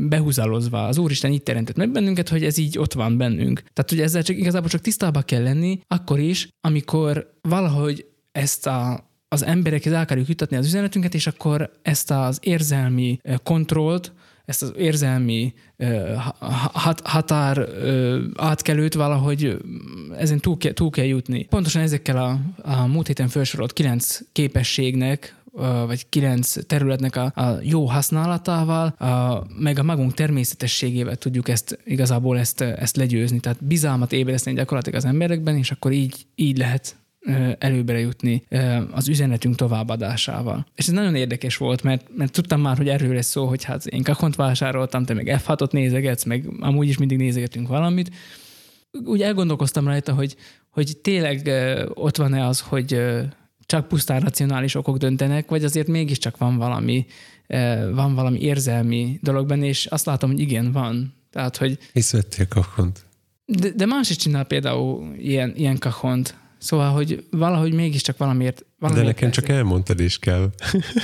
behúzalozva. Az Úristen így teremtett meg bennünket, hogy ez így ott van bennünk. Tehát, hogy ezzel csak igazából csak tisztába kell lenni, akkor is, amikor valahogy ezt a, az emberekhez el akarjuk jutatni az üzenetünket, és akkor ezt az érzelmi kontrollt, ezt az érzelmi hat, határ átkelőt valahogy ezen túl, túl kell jutni. Pontosan ezekkel a, a múlt héten felsorolt kilenc képességnek, vagy kilenc területnek a, a jó használatával, a, meg a magunk természetességével tudjuk ezt igazából ezt, ezt legyőzni. Tehát bizalmat ébreszteni gyakorlatilag az emberekben, és akkor így, így lehet előbbre jutni az üzenetünk továbbadásával. És ez nagyon érdekes volt, mert, mert tudtam már, hogy erről lesz szó, hogy hát én kakont vásároltam, te meg F6-ot nézegetsz, meg amúgy is mindig nézegetünk valamit. Úgy elgondolkoztam rajta, hogy, hogy tényleg ott van-e az, hogy csak pusztán racionális okok döntenek, vagy azért mégiscsak van valami, van valami érzelmi dolog benne, és azt látom, hogy igen, van. Tehát, hogy Hisz vettél kakont. de, de más is csinál például ilyen, ilyen kahont. Szóval, hogy valahogy mégiscsak valamiért... De valamiért nekem csak elmondtad is kell.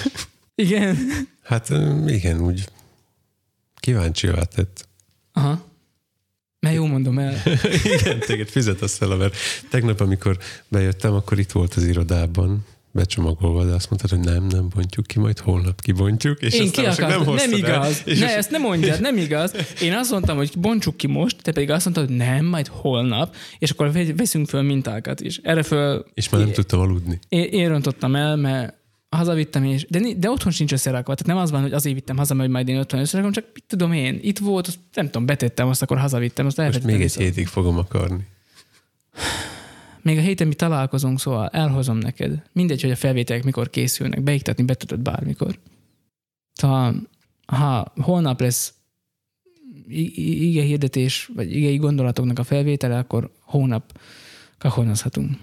Igen. Hát igen, úgy kíváncsi tett. Aha. Mert jó mondom el. Igen, téged fizetesz fel, mert tegnap, amikor bejöttem, akkor itt volt az irodában, becsomagolva, de azt mondtad, hogy nem, nem bontjuk ki, majd holnap kibontjuk, és Én ki aztán akartam, nem, hoztad el, igaz. és ne, ezt nem mondjad, nem igaz. Én azt mondtam, hogy bontsuk ki most, te pedig azt mondtad, hogy nem, majd holnap, és akkor ve- veszünk föl mintákat is. Erre föl és már nem tudtam aludni. én, én rontottam el, mert hazavittem, és, de, de otthon sincs összerakva. Tehát nem az van, hogy azért vittem haza, mert majd én otthon összerakom, csak mit tudom én, itt volt, azt nem tudom, betettem, azt akkor hazavittem, azt Most még egy hétig fogom akarni. Még a héten mi találkozunk, szóval elhozom neked. Mindegy, hogy a felvételek mikor készülnek, beiktatni be tudod bármikor. Ha, ha holnap lesz ige hirdetés, vagy igei gondolatoknak a felvétele, akkor hónap kahonozhatunk.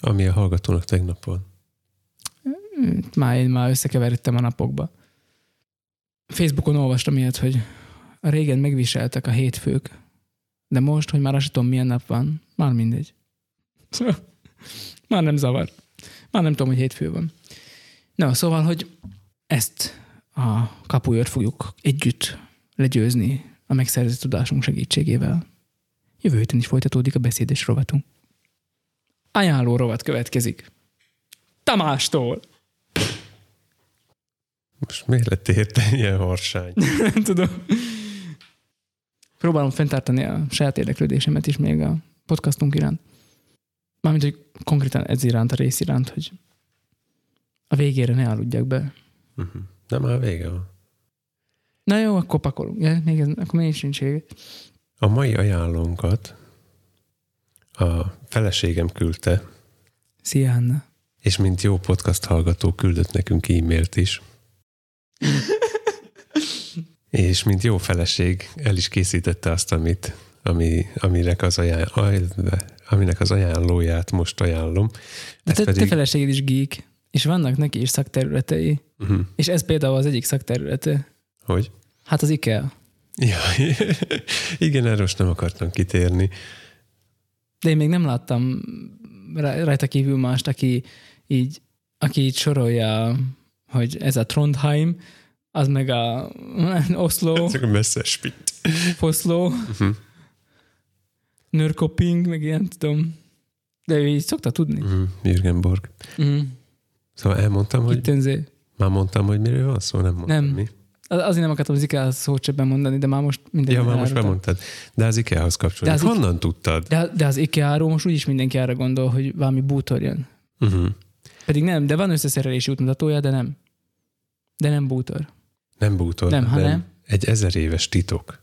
Ami a hallgatónak tegnap van. Hm, Már én már összekeveredtem a napokba. Facebookon olvastam ilyet, hogy régen megviseltek a hétfők, de most, hogy már azt tudom, milyen nap van, már mindegy. már nem zavar. Már nem tudom, hogy hétfő van. Na, szóval, hogy ezt a kapujört fogjuk együtt legyőzni a megszerzett tudásunk segítségével. Jövő héten is folytatódik a beszédes rovatunk. Ajánló rovat következik. Tamástól. Most miért lett érte ilyen harsány? Nem tudom. Próbálom fenntartani a saját érdeklődésemet is még a podcastunk iránt. Mármint, hogy konkrétan ez iránt, a rész iránt, hogy a végére ne aludjak be. Mhm. De már vége van. Na jó, akkor pakolunk. Ja, még ez, akkor még sincs vége. A mai ajánlónkat a feleségem küldte, Szia, Anna. és mint jó podcast hallgató küldött nekünk e-mailt is. és mint jó feleség el is készítette azt, amit, ami, aminek, az ajánl, aj, aminek az ajánlóját most ajánlom. De te, pedig- te feleséged is geek, és vannak neki is szakterületei, Uh-huh. és ez például az egyik szakterülete. Hogy? Hát az IKEA. Ja, igen, erről most nem akartam kitérni. De én még nem láttam rajta kívül mást, aki így, aki így sorolja, hogy ez a Trondheim, az meg a Oslo, Csak a Messerschmitt. Foszló, Uh-huh. Nörkoping, meg ilyen tudom. De ő így szokta tudni. Uh-huh. Jürgenborg. Mm. Szóval elmondtam, hogy Kittenzé. már mondtam, hogy miről van szó, nem mondtam Nem. mi. Az- Azért nem akartam az IKEA szót sem bemondani, de már most minden. Ja, már most bemondtad. De az IKEA-hoz kapcsolódik. De az Honnan tudtad? De, de az IKEA-ról most úgyis mindenki arra gondol, hogy valami bútor jön. Uh-huh. Pedig nem, de van összeszerelési útmutatója, de nem. De nem bútor. Nem bútor, Nem, hanem? egy ezer éves titok.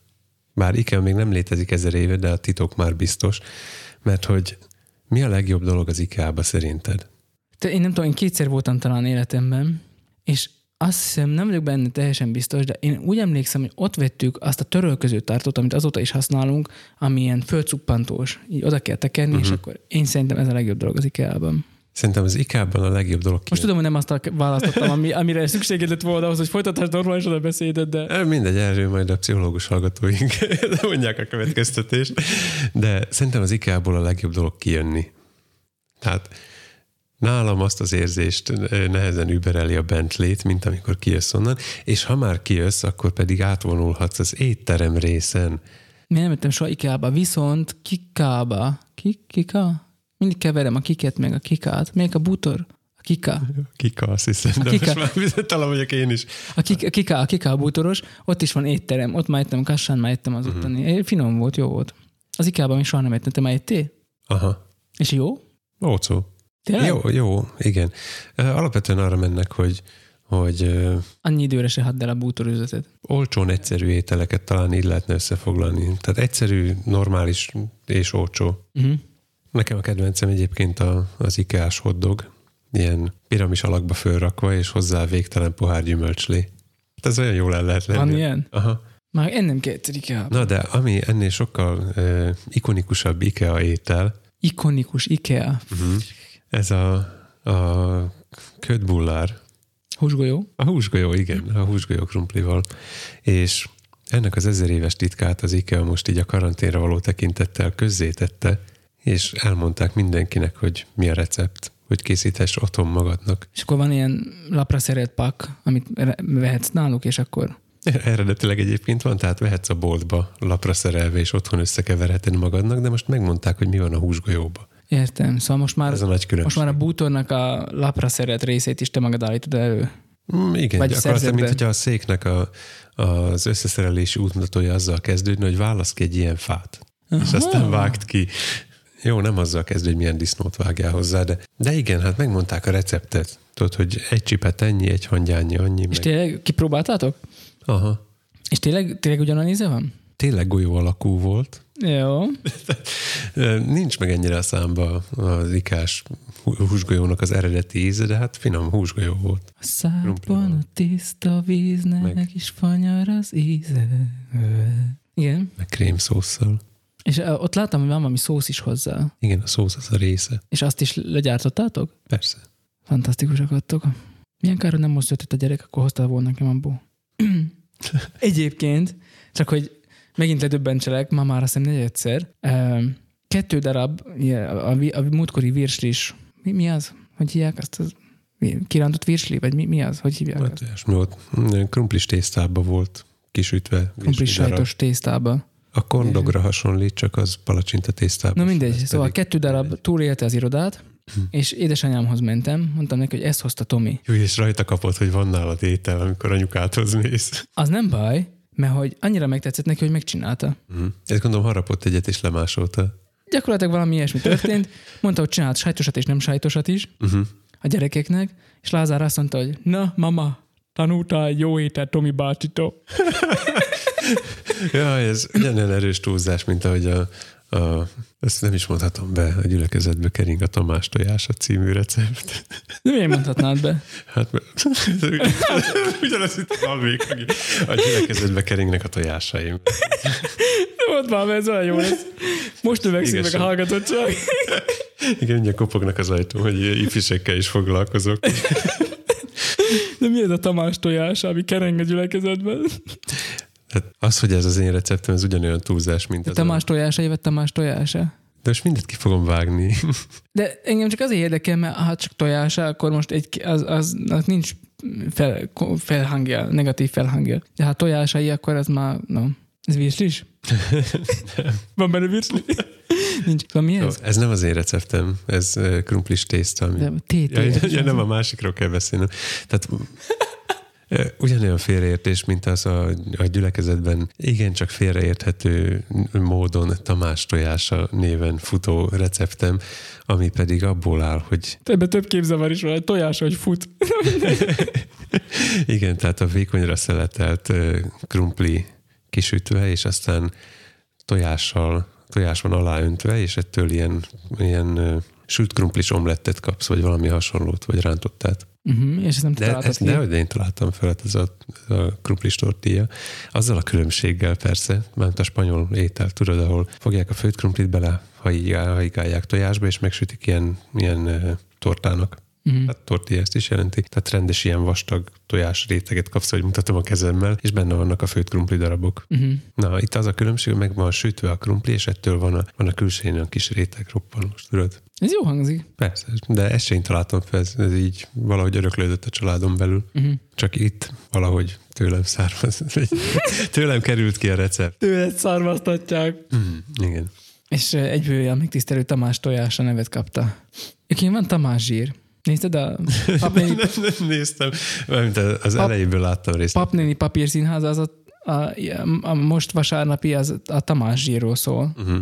Bár IKEA még nem létezik ezer éve, de a titok már biztos. Mert hogy mi a legjobb dolog az IKEA-ba szerinted? Te, én nem tudom, én kétszer voltam talán életemben, és azt hiszem, nem vagyok benne teljesen biztos, de én úgy emlékszem, hogy ott vettük azt a törölköző tartót, amit azóta is használunk, ami ilyen földcuppantós. Így oda kell tekerni, uh-huh. és akkor én szerintem ez a legjobb dolog az IKEA-ban. Szerintem az IKEA-ban a legjobb dolog Most tudom, hogy nem azt választottam, ami, amire szükséged lett volna ahhoz, hogy folytatásd normálisan a beszédet, de... Ö, Mindegy, erről majd a pszichológus hallgatóink mondják a következtetést. De szerintem az IKEA-ból a legjobb dolog kijönni. Tehát nálam azt az érzést ö, nehezen übereli a Bentley-t, mint amikor kijössz onnan, és ha már kijössz, akkor pedig átvonulhatsz az étterem részen. Miért nem jöttem soha IKEA-ba, viszont Kikába. Ki, kika? Mindig keverem a kiket meg a kikát. Melyik a bútor? A kika. Kika, azt hiszem, de Kika. most már bizony talán vagyok én is. A kika, a kika, a kika a bútoros, ott is van étterem, ott már ettem, Kassán már ettem az ottani. Mm. Finom volt, jó volt. Az IKEA-ban még soha nem ettem, te már ettél? Aha. És jó? Ócó. Tényleg? Jó, jó, igen. Alapvetően arra mennek, hogy, hogy Annyi időre se hadd el a bútorüzetet. olcsón egyszerű ételeket talán így lehetne összefoglalni. Tehát egyszerű, normális és olcsó. Uh-huh. Nekem a kedvencem egyébként a, az IKEA-s hotdog, ilyen piramis alakba fölrakva, és hozzá végtelen pohár gyümölcslé. Hát Ez olyan jól el lehet lenni. Van ilyen? Aha. Már ennem kétszer IKEA. Na de ami ennél sokkal uh, ikonikusabb IKEA étel, Ikonikus IKEA. uh-huh. ez a, a ködbullár, Húsgolyó. A húsgolyó, igen, a húsgolyó krumplival. És ennek az ezer éves titkát az IKEA most így a karanténra való tekintettel közzétette, és elmondták mindenkinek, hogy mi a recept, hogy készíthess otthon magadnak. És akkor van ilyen lapra szerelt pak, amit vehetsz náluk, és akkor Eredetileg egyébként van, tehát vehetsz a boltba lapra szerelve, és otthon összekeverheted magadnak, de most megmondták, hogy mi van a húsgolyóba. értem. Szóval most már, Ez a nagy különbség. most már a bútornak a lapra szerelt részét is te magad állítod elő. Mm, igen, Vagy gyakorlatilag, mint hogyha a széknek a, az összeszerelési útmutatója azzal kezdődne, hogy válasz ki egy ilyen fát. Aha. És aztán vágd ki. Jó, nem azzal kezd, hogy milyen disznót vágjál hozzá, de, de igen, hát megmondták a receptet. Tudod, hogy egy csipet ennyi, egy hangyányi annyi. És Meg... tényleg kipróbáltátok? Aha. És tényleg, tényleg ugyanolyan íze van? Tényleg golyó alakú volt. Jó. Nincs meg ennyire a számba az ikás hú- húsgolyónak az eredeti íze, de hát finom húsgolyó volt. A szádban a tiszta víznek Meg. Is fanyar az íze. Igen. Meg krémszósszal. És ott láttam, hogy van valami szósz is hozzá. Igen, a szósz az a része. És azt is legyártottátok? Persze. Fantasztikusak vagytok. Milyen kár, hogy nem most jött a gyerek, akkor hoztál volna nekem abból. Egyébként, csak hogy megint ledöbbentselek, ma már azt hiszem negyedszer, kettő darab, a, a, a múltkori virslis, mi, mi az? Hogy hívják azt? Az, kirántott virsli? Vagy mi, mi az? Hogy hívják? Hát olyasmi volt. Krumplis tésztába volt kisütve. Krumplis sajtos tésztába. A korndogra hasonlít, csak az palacsinta tésztában. Na mindegy, szóval pedig- kettő darab túlélte az irodát, és édesanyámhoz mentem, mondtam neki, hogy ezt hozta Tomi. Jó, és rajta kapott, hogy van nálad étel, amikor anyukádhoz mész. Az nem baj, mert hogy annyira megtetszett neki, hogy megcsinálta. Uh-huh. Ezt gondolom harapott egyet és lemásolta. Gyakorlatilag valami ilyesmi történt. Mondta, hogy csinált sajtosat és nem sajtosat is Uh-huh. a gyerekeknek, és Lázár azt mondta, hogy na, mama, tanultál jó ételt Tomi bácsitól. Ja, ez ugyanolyan erős túlzás, mint ahogy a, a, ezt nem is mondhatom be, a gyülekezetbe kering a Tamás tojása című recept. De miért mondhatnád be? Hát mert- ugyanaz itt van még, a gyülekezetbe keringnek a tojásaim. Ott mert ez olyan jó lesz. Most növekszik meg a hallgatottság. Igen, mindjárt kopognak az ajtón, hogy ifisekkel is foglalkozok. De mi ez a Tamás tojás, ami kereng a gyülekezetben? Hát az, hogy ez az én receptem, ez ugyanolyan túlzás, mint az Tamás a... tojása, vagy Tamás tojása? De most mindet ki fogom vágni. De engem csak azért érdekel, mert ha csak tojása, akkor most egy, az, az, az nincs fel, felhangja, negatív felhangja. De ha tojásai, akkor az már, no. Ez virslis? Van benne virsli? Nincs. Van mi Jó, ez? ez nem az én receptem, ez krumplis tészta. Ami... De TT. Ja, ja, nem a másikról kell beszélnem. Tehát ugyanolyan félreértés, mint az a, a gyülekezetben igencsak félreérthető módon Tamás tojása néven futó receptem, ami pedig abból áll, hogy Ebben több képzavar is van, egy tojás, hogy fut. igen, tehát a vékonyra szeletelt krumpli kisütve, és aztán tojással, tojás van aláöntve, és ettől ilyen, ilyen sült krumplis omlettet kapsz, vagy valami hasonlót, vagy rántottát. Uh-huh, és ezt nem De ezt ki? nehogy én találtam fel, hát ez a, a krumplis tortilla. Azzal a különbséggel persze, mert a spanyol étel, tudod, ahol fogják a főtt krumplit bele, haigálják tojásba, és megsütik ilyen, ilyen tortának. Uh-huh. Tehát tortilla ezt is jelenti. Tehát rendes ilyen vastag tojás réteget kapsz, hogy mutatom a kezemmel, és benne vannak a főtt krumpli darabok. Uh-huh. Na, itt az a különbség, hogy meg van sütve a krumpli, és ettől van a, van a külsején a kis réteg roppanós, tudod? Ez jó hangzik. Persze, de ezt sem találtam fel, ez, ez így valahogy öröklődött a családon belül. Uh-huh. Csak itt valahogy tőlem származ, tőlem került ki a recept. Tőled szarvasztatják. Mm, igen. És egyből a megtisztelő Tamás tojás a nevet kapta. Egyébként van Tamás zsír. Nézted a papnéni, Nem néztem, mert az Pap- elejéből láttam részt. papnéni papírszínház, az a, a, a, most vasárnapi az a Tamás zsírról szól. Uh-huh.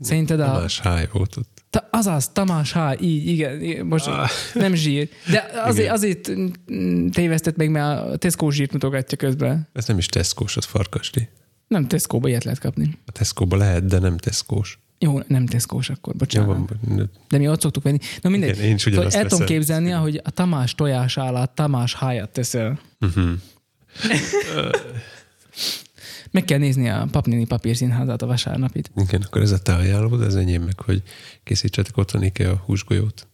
Szerinted a... Más háj volt ott. Ta, azaz, Tamás H. Így, igen, most Ah. nem zsír. De azért, azért mm, tévesztett meg, mert a Tesco zsírt mutogatja közben. Ez nem is teszkós, az farkasdi. Nem Tesco-ba ilyet lehet kapni. A Tesco-ba lehet, de nem teszkós. Jó, nem Tesco-s akkor, Jó, bocsánat. van, De mi ott szoktuk venni. Na mindegy. Igen, én is ugyanazt el tudom képzelni, hogy a Tamás tojás állát Tamás hájat teszel. uh-huh. Meg kell nézni a papnéni papírszínházát a vasárnapit. Igen, akkor ez a te ajánlód, ez enyém meg, hogy készítsetek otthon a húsgolyót.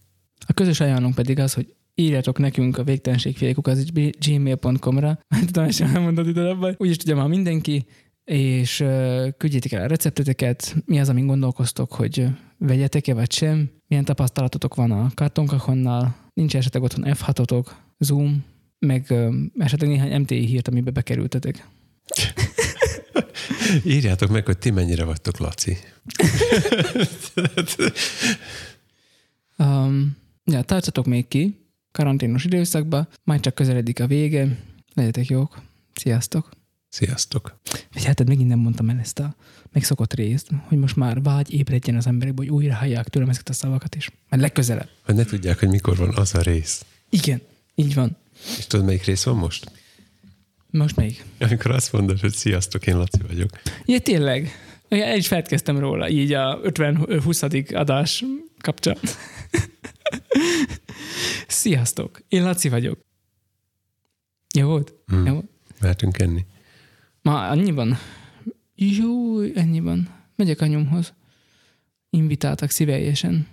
A közös ajánlónk pedig az, hogy írjatok nekünk a végtelenségfélekuk az gmail.com-ra. Tudom, és elmondod ide abban. Úgyis tudja már mindenki, és küldjétek el a recepteteket, mi az, amin gondolkoztok, hogy vegyetek-e vagy sem, milyen tapasztalatotok van a kartonkahonnal, nincs esetleg otthon F6-otok, Zoom, meg esetleg néhány MTI hírt, amibe bekerültetek. Írjátok meg, hogy ti mennyire vagytok, Laci. Um, ja, tartsatok még ki karanténos időszakba, majd csak közeledik a vége. Legyetek jók. Sziasztok! Sziasztok! Vagy hát megint nem mondtam el ezt a megszokott részt, hogy most már vágy ébredjen az emberekbe, hogy újra hallják tőlem ezeket a szavakat is. Mert legközelebb. Hogy ne tudják, hogy mikor van az a rész. Igen, így van. És tudod, melyik rész van most? Most még. Amikor azt mondod, hogy sziasztok, én Laci vagyok. Ja, tényleg. El is feltkeztem róla, így a 50-20. adás kapcsán. Sziasztok, én Laci vagyok. Jó volt? Hmm. Jó volt? Mehetünk enni. Ma annyiban? Jó, ennyiban. Megyek anyumhoz. Invitáltak szíveljesen.